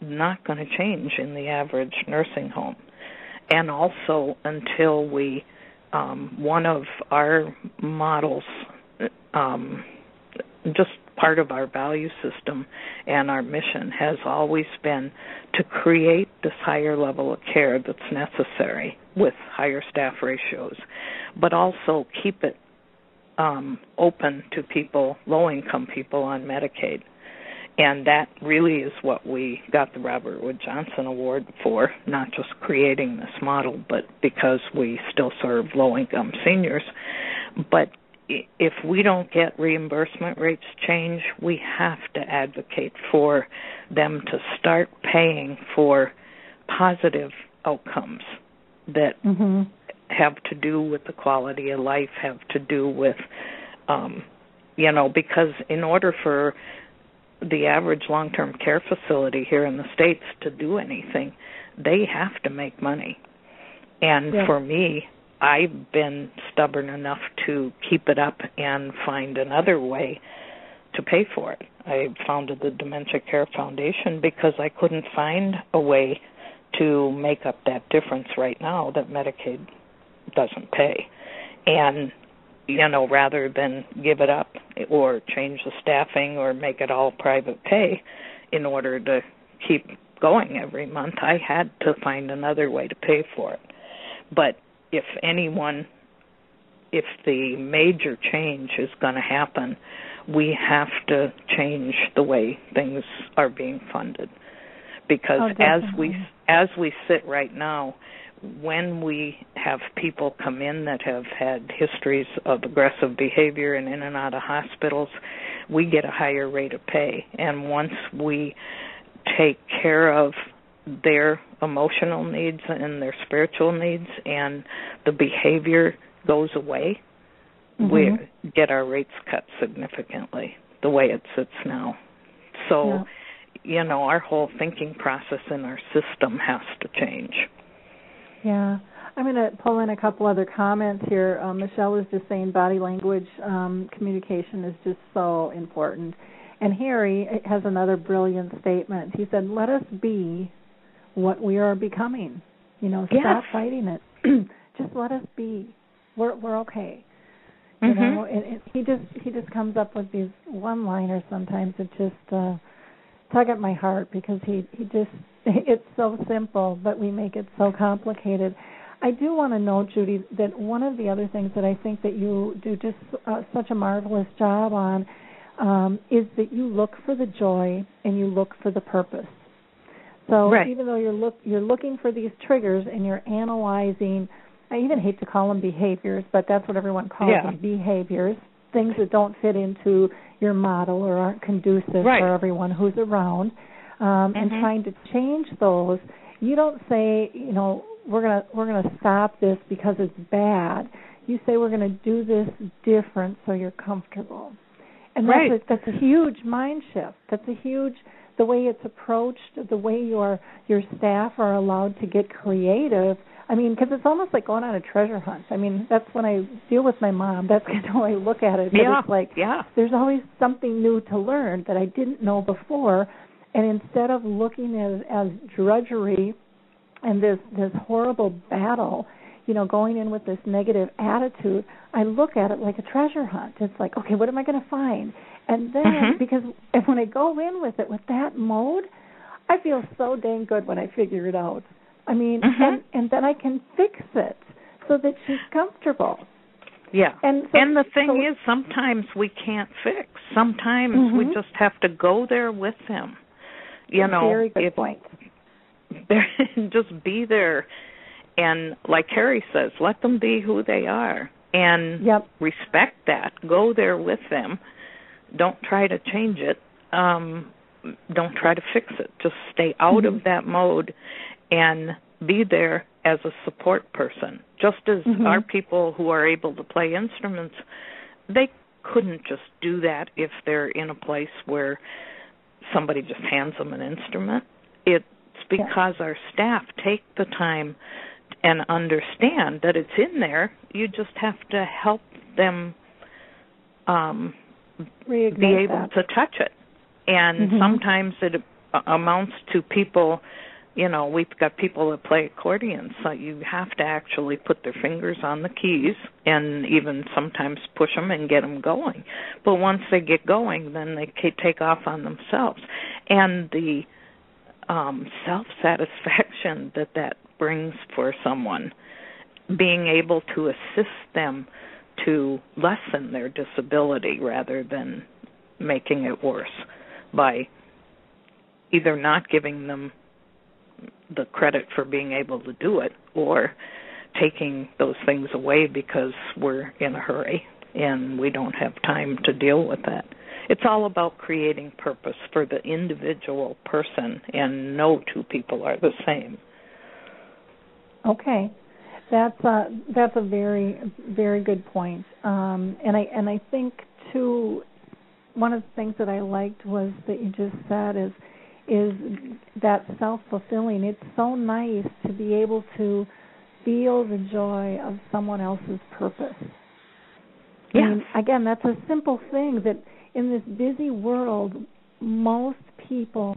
not going to change in the average nursing home. And also until we um one of our models um just part of our value system and our mission has always been to create this higher level of care that's necessary with higher staff ratios but also keep it um, open to people, low income people on Medicaid. And that really is what we got the Robert Wood Johnson Award for, not just creating this model, but because we still serve low income seniors. But if we don't get reimbursement rates change, we have to advocate for them to start paying for positive outcomes that Mm-hmm. have to do with the quality of life, have to do with, um, you know, because in order for the average long term care facility here in the States to do anything, they have to make money. And yeah. for me, I've been stubborn enough to keep it up and find another way to pay for it. I founded the Dementia Care Foundation because I couldn't find a way to make up that difference right now that Medicaid doesn't pay. And you know, rather than give it up or change the staffing or make it all private pay in order to keep going every month, I had to find another way to pay for it. But if anyone if the major change is going to happen, we have to change the way things are being funded because oh, as we as we sit right now when we have people come in that have had histories of aggressive behavior and in and out of hospitals, we get a higher rate of pay. And once we take care of their emotional needs and their spiritual needs and the behavior goes away, mm-hmm. we get our rates cut significantly the way it sits now. So, yeah. you know, our whole thinking process in our system has to change. Yeah. I'm going to pull in a couple other comments here. Um, Michelle was just saying body language um, communication is just so important. And Harry has another brilliant statement. He said, "Let us be what we are becoming. You know, yes. stop fighting it. just let us be. We're we're okay." You mm-hmm. know, and, and he just he just comes up with these one-liners sometimes that just uh tug at my heart because he he just it's so simple, but we make it so complicated. I do want to note, Judy, that one of the other things that I think that you do just uh, such a marvelous job on um, is that you look for the joy and you look for the purpose. So right. even though you're look you're looking for these triggers and you're analyzing, I even hate to call them behaviors, but that's what everyone calls yeah. them behaviors, things that don't fit into your model or aren't conducive right. for everyone who's around um, mm-hmm. and trying to change those. You don't say, you know, we're gonna we're gonna stop this because it's bad. You say we're gonna do this different so you're comfortable, and that's a, that's a huge mind shift. That's a huge the way it's approached, the way your your staff are allowed to get creative. I mean, because it's almost like going on a treasure hunt. I mean, that's when I deal with my mom. That's kind of how I look at it. Yeah, it's like yeah. there's always something new to learn that I didn't know before, and instead of looking at it as drudgery and this this horrible battle, you know, going in with this negative attitude, I look at it like a treasure hunt. It's like, okay, what am I going to find? And then mm-hmm. because when I go in with it with that mode, I feel so dang good when I figure it out. I mean, mm-hmm. and and then I can fix it so that she's comfortable. Yeah. And so, and the thing so, is sometimes we can't fix. Sometimes mm-hmm. we just have to go there with them you know very good if, point. just be there. And like Harry says let them be who they are and yep. respect that. Go there with them. Don't try to change it. Um don't try to fix it. Just stay out mm-hmm. of that mode and be there as a support person. Just as mm-hmm. our people who are able to play instruments they couldn't just do that if they're in a place where somebody just hands them an instrument. It's because yeah. our staff take the time and understand that it's in there. You just have to help them um, be able that. to touch it. And mm-hmm. sometimes it amounts to people you know we've got people that play accordion so you have to actually put their fingers on the keys and even sometimes push them and get them going. But once they get going then they take off on themselves. And the um self satisfaction that that brings for someone being able to assist them to lessen their disability rather than making it worse by either not giving them the credit for being able to do it or taking those things away because we're in a hurry and we don't have time to deal with that. It's all about creating purpose for the individual person, and no two people are the same. Okay. That's a that's a very very good point. Um, and I and I think too, one of the things that I liked was that you just said is is that self fulfilling. It's so nice to be able to feel the joy of someone else's purpose. Yeah. Mean, again, that's a simple thing that in this busy world, most people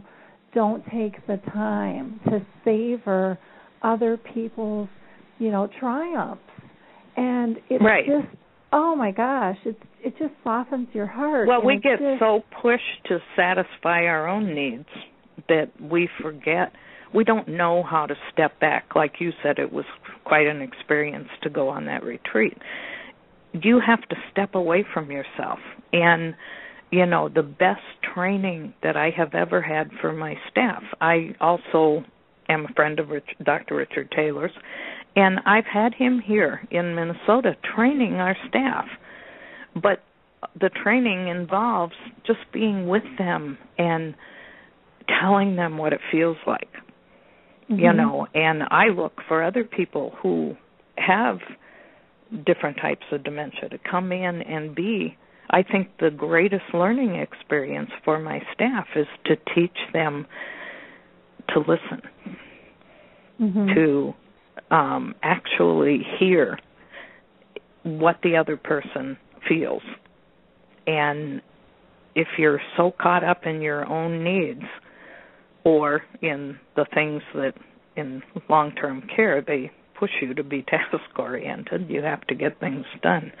don't take the time to savor other people's, you know, triumphs. And it's right. just oh my gosh, it's it just softens your heart. Well, we get just, so pushed to satisfy our own needs that we forget we don't know how to step back. Like you said, it was quite an experience to go on that retreat. You have to step away from yourself. And, you know, the best training that I have ever had for my staff, I also am a friend of Rich, Dr. Richard Taylor's, and I've had him here in Minnesota training our staff. But the training involves just being with them and telling them what it feels like mm-hmm. you know and i look for other people who have different types of dementia to come in and be i think the greatest learning experience for my staff is to teach them to listen mm-hmm. to um actually hear what the other person feels and if you're so caught up in your own needs or in the things that in long term care they push you to be task oriented you have to get things done.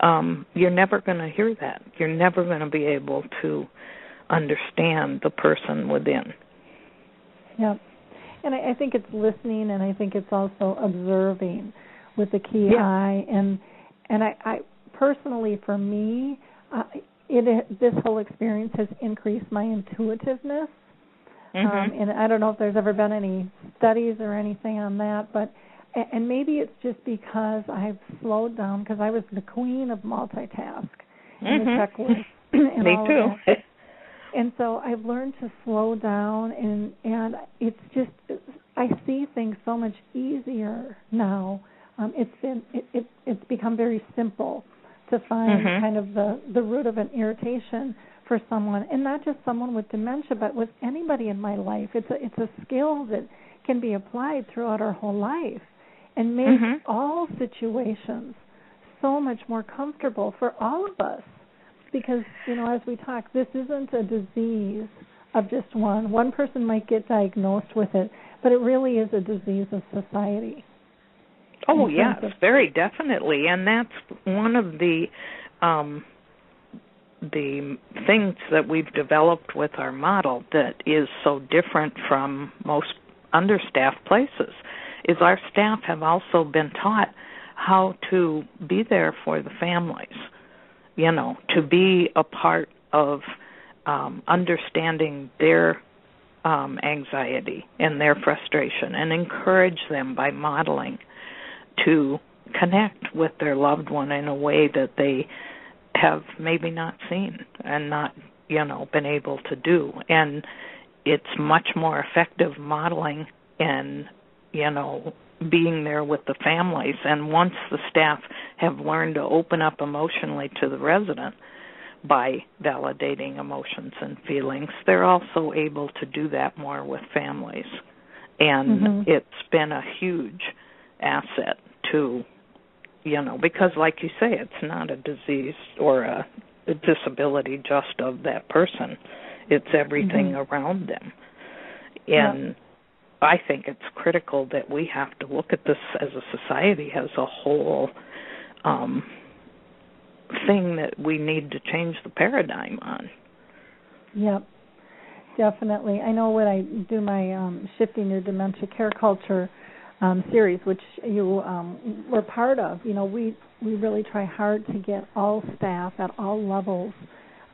Um you're never going to hear that. You're never going to be able to understand the person within. Yep. And I, I think it's listening and i think it's also observing with the key yeah. eye. And and i i personally for me uh, it this whole experience has increased my intuitiveness Mm-hmm. Um, and I don't know if there's ever been any studies or anything on that, but and maybe it's just because I've slowed down because I was the queen of multitask mm-hmm. and the checklist. and Me all too. Of that. And so I've learned to slow down, and and it's just I see things so much easier now. Um, it's been it, it it's become very simple to find mm-hmm. kind of the the root of an irritation for someone, and not just someone with dementia, but with anybody in my life. It's a it's a skill that can be applied throughout our whole life, and make mm-hmm. all situations so much more comfortable for all of us. Because you know, as we talk, this isn't a disease of just one. One person might get diagnosed with it, but it really is a disease of society. Oh yes, very definitely, and that's one of the um the things that we've developed with our model that is so different from most understaffed places is our staff have also been taught how to be there for the families you know to be a part of um understanding their um anxiety and their frustration and encourage them by modeling to connect with their loved one in a way that they have maybe not seen and not you know been able to do. And it's much more effective modeling and you know being there with the families. And once the staff have learned to open up emotionally to the resident by validating emotions and feelings they're also able to do that more with families. And mm-hmm. it's been a huge asset to you know because like you say it's not a disease or a, a disability just of that person. It's everything mm-hmm. around them. And yep. i think it's critical that we have to look at this as a society as a whole um thing that we need to change the paradigm on. Yep. Definitely. I know when i do my um shifting your dementia care culture um, series, which you um, were part of. You know, we we really try hard to get all staff at all levels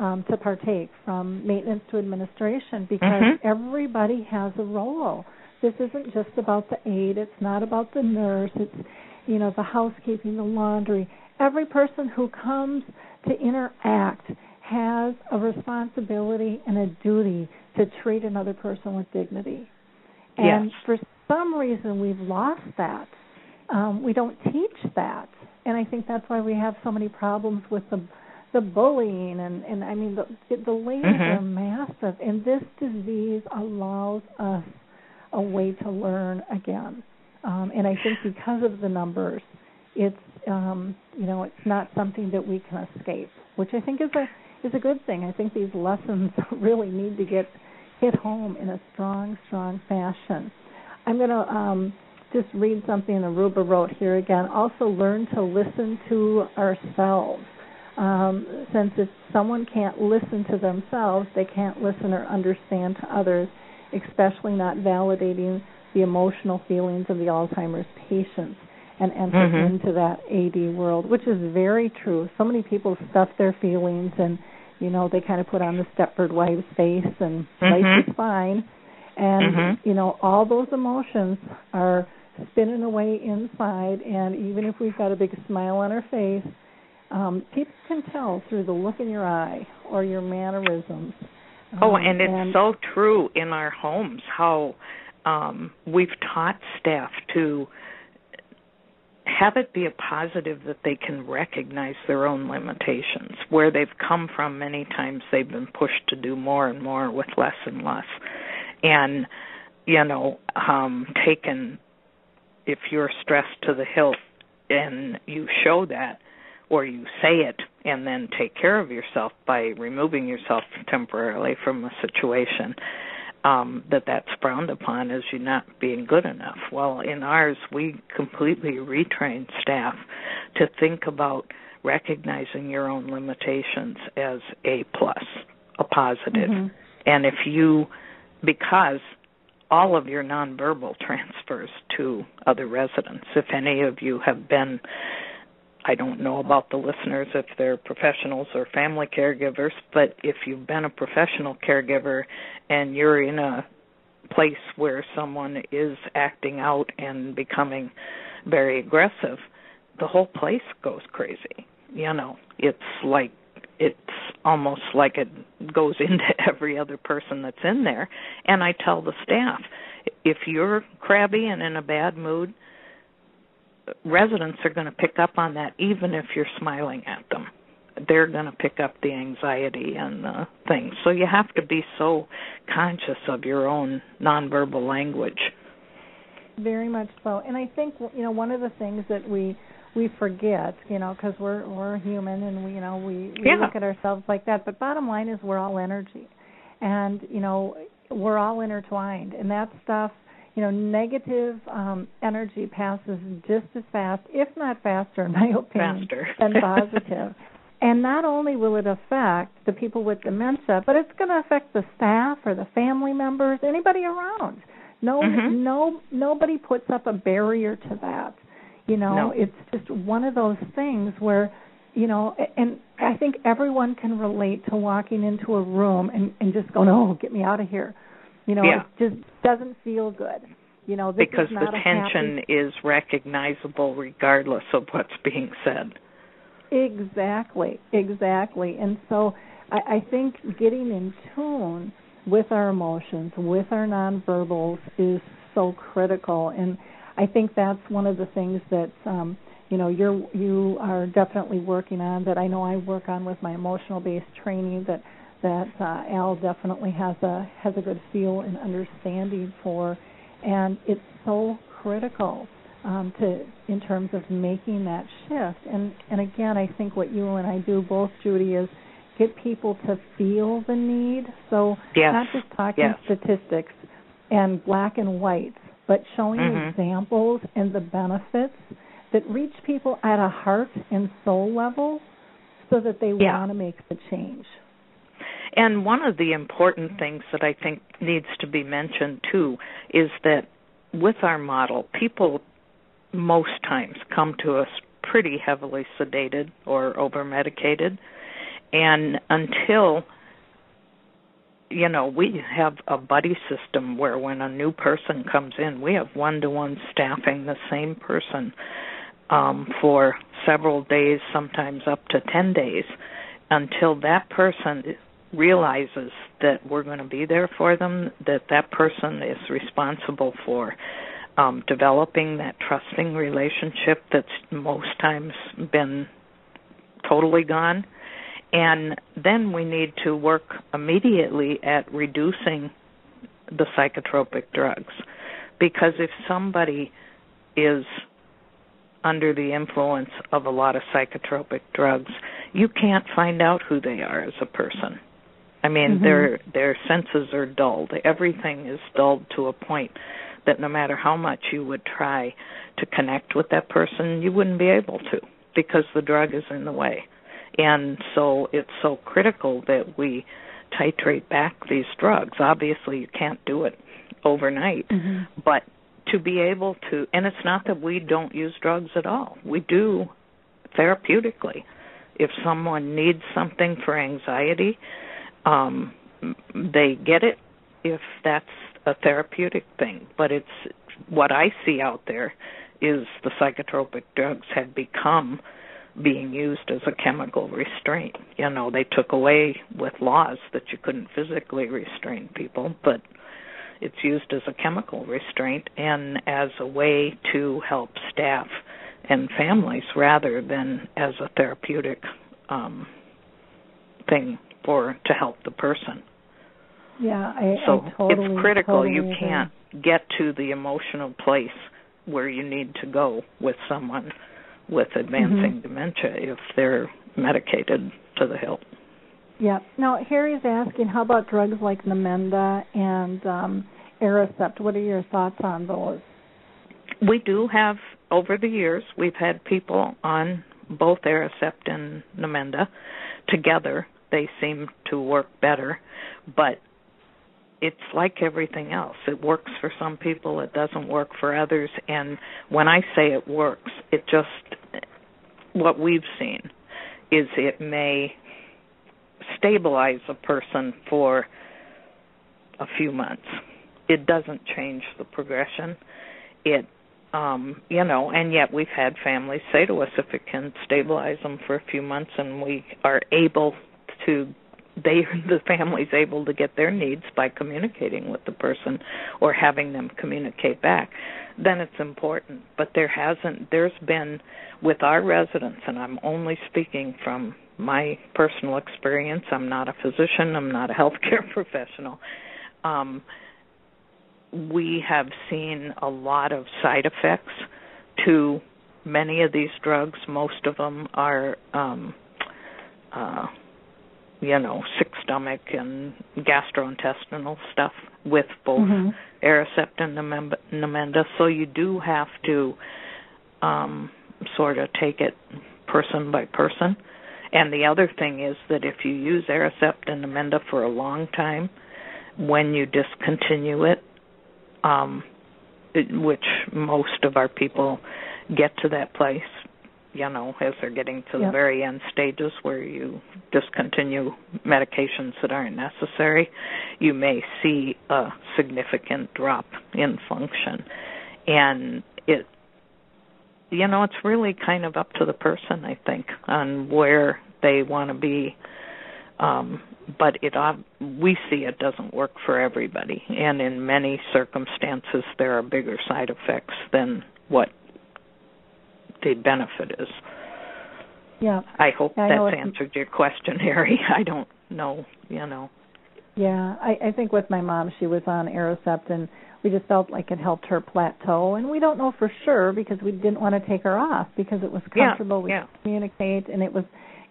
um, to partake, from maintenance to administration, because mm-hmm. everybody has a role. This isn't just about the aide. It's not about the nurse. It's you know the housekeeping, the laundry. Every person who comes to interact has a responsibility and a duty to treat another person with dignity. And yes. for some reason we've lost that um, we don't teach that, and I think that's why we have so many problems with the the bullying and and I mean the the layers Mhm. are massive, and this disease allows us a way to learn again. Um, and I think because of the numbers, it's um, you know it's not something that we can escape, which I think is a is a good thing. I think these lessons really need to get hit home in a strong, strong fashion. I'm going to um, just read something Aruba wrote here again. Also, learn to listen to ourselves. Um, since if someone can't listen to themselves, they can't listen or understand to others, especially not validating the emotional feelings of the Alzheimer's patients and enter Mhm. into that AD world, which is very true. So many people stuff their feelings and you know they kind of put on the Stepford wives face and life Mhm. is fine and Mhm. you know all those emotions are spinning away inside and even if we've got a big smile on our face um people can tell through the look in your eye or your mannerisms Oh, Um, and it's so true in our homes how um, we've taught staff to have it be a positive that they can recognize their own limitations. Where they've come from, many times they've been pushed to do more and more with less and less. And, you know, um, taken, if you're stressed to the hilt and you show that, or you say it and then take care of yourself by removing yourself temporarily from a situation um that that's frowned upon as you not being good enough well in ours we completely retrain staff to think about recognizing your own limitations as a plus a positive Mhm. and if you because all of your nonverbal transfers to other residents if any of you have been I don't know about the listeners if they're professionals or family caregivers, but if you've been a professional caregiver and you're in a place where someone is acting out and becoming very aggressive, the whole place goes crazy. You know, it's like it's almost like it goes into every other person that's in there. And I tell the staff, if you're crabby and in a bad mood, residents are going to pick up on that even if you're smiling at them. They're going to pick up the anxiety and the things. So you have to be so conscious of your own nonverbal language. Very much so. And i think you know one of the things that we we forget you know because we're we're human and we you know we, we Yeah. look at ourselves like that but bottom line is we're all energy and you know we're all intertwined and that stuff you know negative um energy passes just as fast if not faster in my opinion faster than positive. and not only will it affect the people with dementia but it's going to affect the staff or the family members anybody around no Mhm. no nobody puts up a barrier to that you know No. it's just one of those things where you know and i think everyone can relate to walking into a room and and just going oh get me out of here you know Yeah. it just doesn't feel good you know because the tension happy, is recognizable regardless of what's being said Exactly, exactly. And so I, I think getting in tune with our emotions, with our nonverbals is so critical. And I think that's one of the things that um, you know you're you are definitely working on. That I know I work on with my emotional based training. That that uh, Al definitely has a has a good feel and understanding for, and it's so critical um, to in terms of making that shift. And and again, I think what you and I do both, Judy, is get people to feel the need. So Yes. not just talking Yes. statistics and black and white, but showing Mhm. examples and the benefits that reach people at a heart and soul level, so that they Yeah. want to make the change. And one of the important things that I think needs to be mentioned too is that with our model, people most times come to us pretty heavily sedated or over medicated. And until you know, we have a buddy system where when a new person comes in, we have one to one staffing the same person um, for several days, sometimes up to 10 days, until that person realizes that we're going to be there for them, that that person is responsible for um, developing that trusting relationship that's most times been totally gone. And then we need to work immediately at reducing the psychotropic drugs. Because if somebody is under the influence of a lot of psychotropic drugs, you can't find out who they are as a person. I mean, mm-hmm. their their senses are dulled. Everything is dulled to a point that no matter how much you would try to connect with that person, you wouldn't be able to because the drug is in the way. And so it's so critical that we titrate back these drugs. Obviously, you can't do it overnight, mm-hmm. but to be able to, and it's not that we don't use drugs at all. We do therapeutically. If someone needs something for anxiety, um, they get it if that's a therapeutic thing. But it's what I see out there is the psychotropic drugs have become being used as a chemical restraint. You know, they took away with laws that you couldn't physically restrain people, but it's used as a chemical restraint and as a way to help staff and families rather than as a therapeutic um, thing for to help the person. Yeah, I, so I totally, it's critical. Totally you can't get to the emotional place where you need to go with someone with advancing mm-hmm. dementia if they're medicated to the hilt. Yeah. Now Harry's asking, how about drugs like Namenda and um, Aricept? What are your thoughts on those? We do have over the years we've had people on both Aricept and Namenda together. They seem to work better, but it's like everything else. It works for some people, it doesn't work for others. And when I say it works, it just, what we've seen is it may stabilize a person for a few months. It doesn't change the progression. It, um, you know, and yet we've had families say to us if it can stabilize them for a few months and we are able to they the family's able to get their needs by communicating with the person or having them communicate back then it's important. But there hasn't there's been with our residents and I'm only speaking from my personal experience I'm not a physician I'm not a healthcare professional um we have seen a lot of side effects to many of these drugs. Most of them are um uh you know, sick stomach and gastrointestinal stuff with both mm-hmm. Aricept and Namenda. So you do have to um, sort of take it person by person. And the other thing is that if you use Aricept and Namenda for a long time, when you discontinue it, um, it, which most of our people get to that place you know, as they're getting to yep. the very end stages where you discontinue medications that aren't necessary, you may see a significant drop in function. And it you know, it's really kind of up to the person, I think, on where they want to be. Um, but it we see it doesn't work for everybody, and in many circumstances, there are bigger side effects than what the benefit is. Yeah. I hope I that's answered your question, Harry. I don't know, you know. Yeah, I, I think with my mom, she was on Aricept, and we just felt like it helped her plateau. And we don't know for sure because we didn't want to take her off because it was comfortable. Yeah, we yeah. could communicate, and it was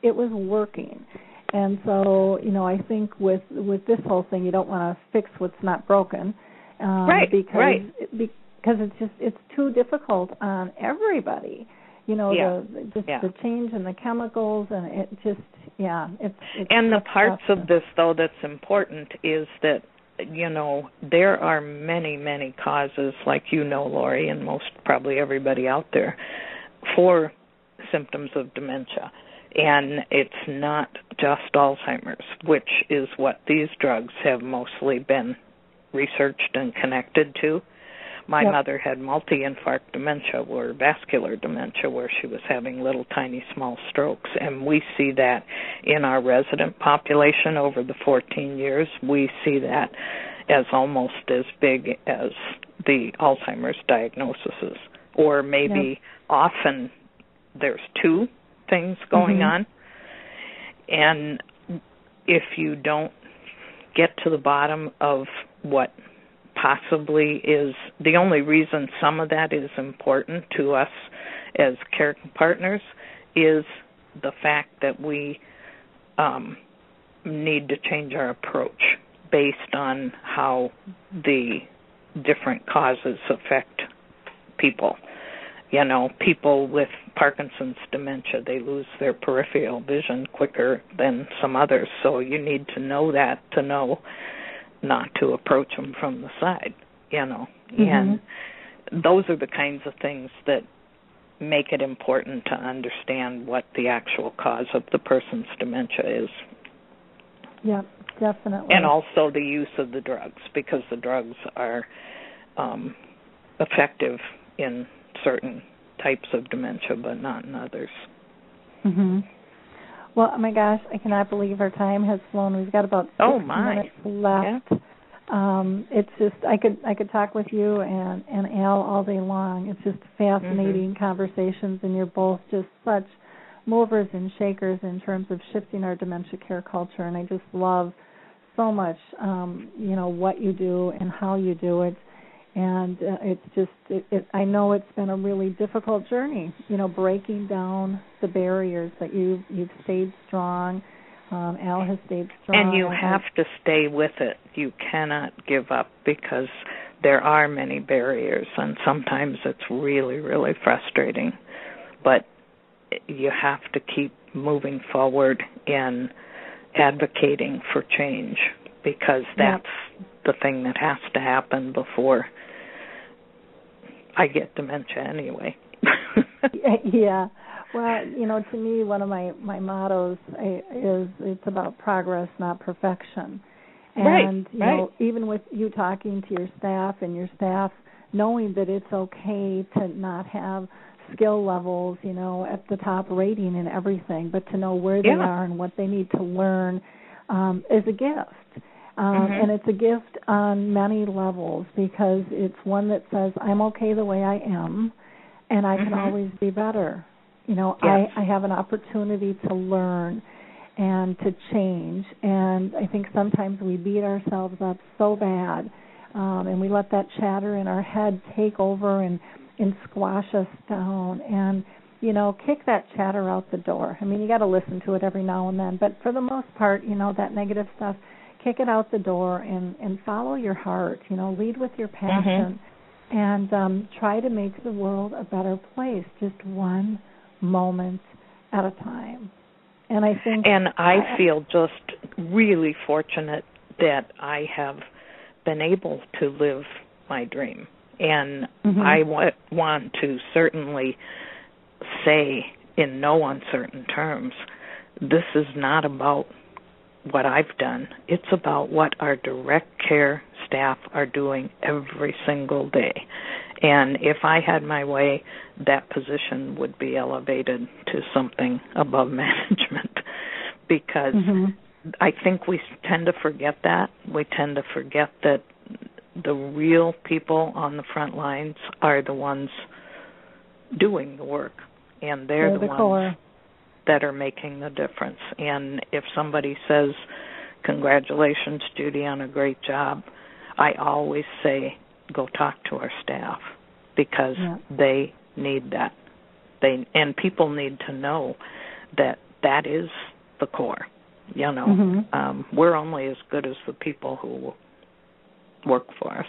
it was working. And so, you know, I think with with this whole thing, you don't want to fix what's not broken, um, right? Because right. because it's just it's too difficult on everybody you know yeah. the just yeah. the change in the chemicals and it just yeah it's, it's and the parts tough. of this though that's important is that you know there are many many causes like you know Lori and most probably everybody out there for symptoms of dementia and it's not just Alzheimer's which is what these drugs have mostly been researched and connected to my yep. mother had multi-infarct dementia or vascular dementia where she was having little tiny small strokes and we see that in our resident population over the 14 years we see that as almost as big as the Alzheimer's diagnoses, or maybe often there's two things going Mhm. on, and if you don't get to the bottom of what possibly is the only reason some of that is important to us as care partners is the fact that we um, need to change our approach based on how the different causes affect people. You know, people with Parkinson's dementia, they lose their peripheral vision quicker than some others. So you need to know that to know not to approach them from the side, you know. Mhm. And those are the kinds of things that make it important to understand what the actual cause of the person's dementia is Yep, definitely. and also the use of the drugs because the drugs are um effective in certain types of dementia but not in others. Mhm. Well, oh my gosh, I cannot believe our time has flown. We've got about six Oh, my. minutes left. Um, it's just I could I could talk with you and and Al all day long. It's just fascinating Mm-hmm. conversations, and you're both just such movers and shakers in terms of shifting our dementia care culture. And I just love so much, um, you know, what you do and how you do it. And uh, it's just, it, it, I know it's been a really difficult journey. You know, breaking down the barriers that you you've stayed strong. Um, Al has stayed strong. And you have to stay with it. You cannot give up because there are many barriers and sometimes it's really really frustrating. But you have to keep moving forward in advocating for change because Yep. that's the thing that has to happen before I get dementia anyway. yeah. Well, you know, to me, one of my my mottos is it's about progress, not perfection. Right, And you right. know, even with you talking to your staff and your staff knowing that it's okay to not have skill levels, you know, at the top rating and everything, but to know where they are and what they need to learn um, is a gift. Um, Mhm. And it's a gift on many levels because it's one that says, I'm okay the way I am, and I can Mhm. always be better. You know, Yes. I, I have an opportunity to learn and to change. And I think sometimes we beat ourselves up so bad, um, and we let that chatter in our head take over and and squash us down. And you know, kick that chatter out the door. I mean, you got to listen to it every now and then, but for the most part, you know, that negative stuff, kick it out the door and and follow your heart. You know, lead with your passion, and um, try to make the world a better place, just one moment at a time. And I think, and I feel just really fortunate that I have been able to live my dream. And Mhm. I w- want to certainly say in no uncertain terms this is not about what I've done. It's about what our direct care staff are doing every single day. And if I had my way, that position would be elevated to something above management because Mhm. I think we tend to forget that. We tend to forget that the real people on the front lines are the ones doing the work and they're, They're the, the ones core. That are making the difference. And if somebody says, "Congratulations, Judy, on a great job," I always say, "Go talk to our staff because Yeah. they need that. They and people need to know that that is the core. You know, Mhm. um, we're only as good as the people who work for us.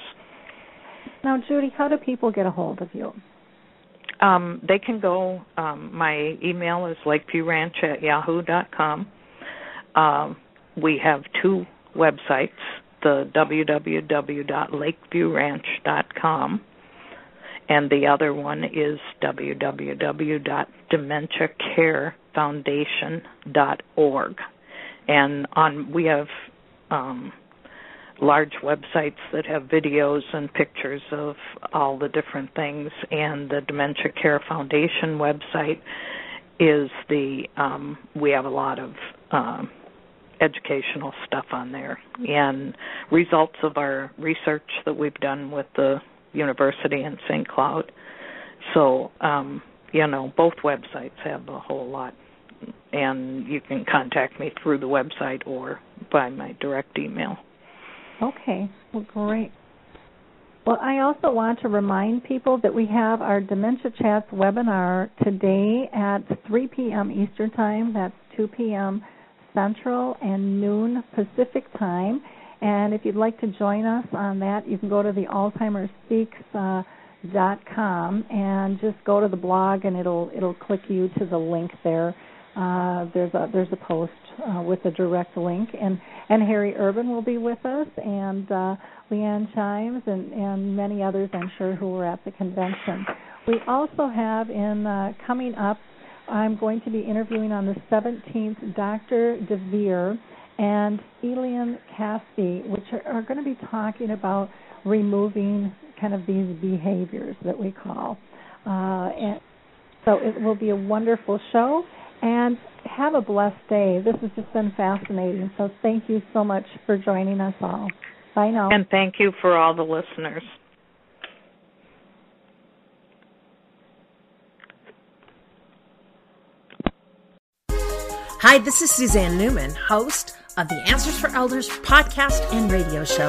Now, Judy, how do people get a hold of you? Um, they can go. Um, my email is lakeviewranch at yahoo dot com. Um, we have two websites: the www.lakeviewranch.com, and the other one is www.dementiacarefoundation.org. And on we have um, large websites that have videos and pictures of all the different things and the dementia care foundation website is the um we have a lot of um educational stuff on there and results of our research that we've done with the University in St. Cloud. So, um, you know, both websites have a whole lot, and you can contact me through the website or by my direct email. Okay, well, great. Well, I also want to remind people that we have our Dementia Chats webinar today at 3 p.m. Eastern Time. That's 2 p.m. Central and noon Pacific Time. And if you'd like to join us on that, you can go to the Alzheimer's Speaks. Uh, and just go to the blog and it'll it'll click you to the link there. Uh, there's a there's a post uh, with a direct link and and Harry Urban will be with us and uh, Leanne Chimes and and many others I'm sure who were at the convention. We also have in uh, coming up. I'm going to be interviewing on the 17th Dr. DeVere and Eilon Caspi, which are, are going to be talking about removing kind of these behaviors that we call. Uh, and so it will be a wonderful show. And have a blessed day. This has just been fascinating. So thank you so much for joining us all. Bye now. And thank you for all the listeners. Hi, this is Suzanne Newman, host of the Answers for Elders podcast and radio show.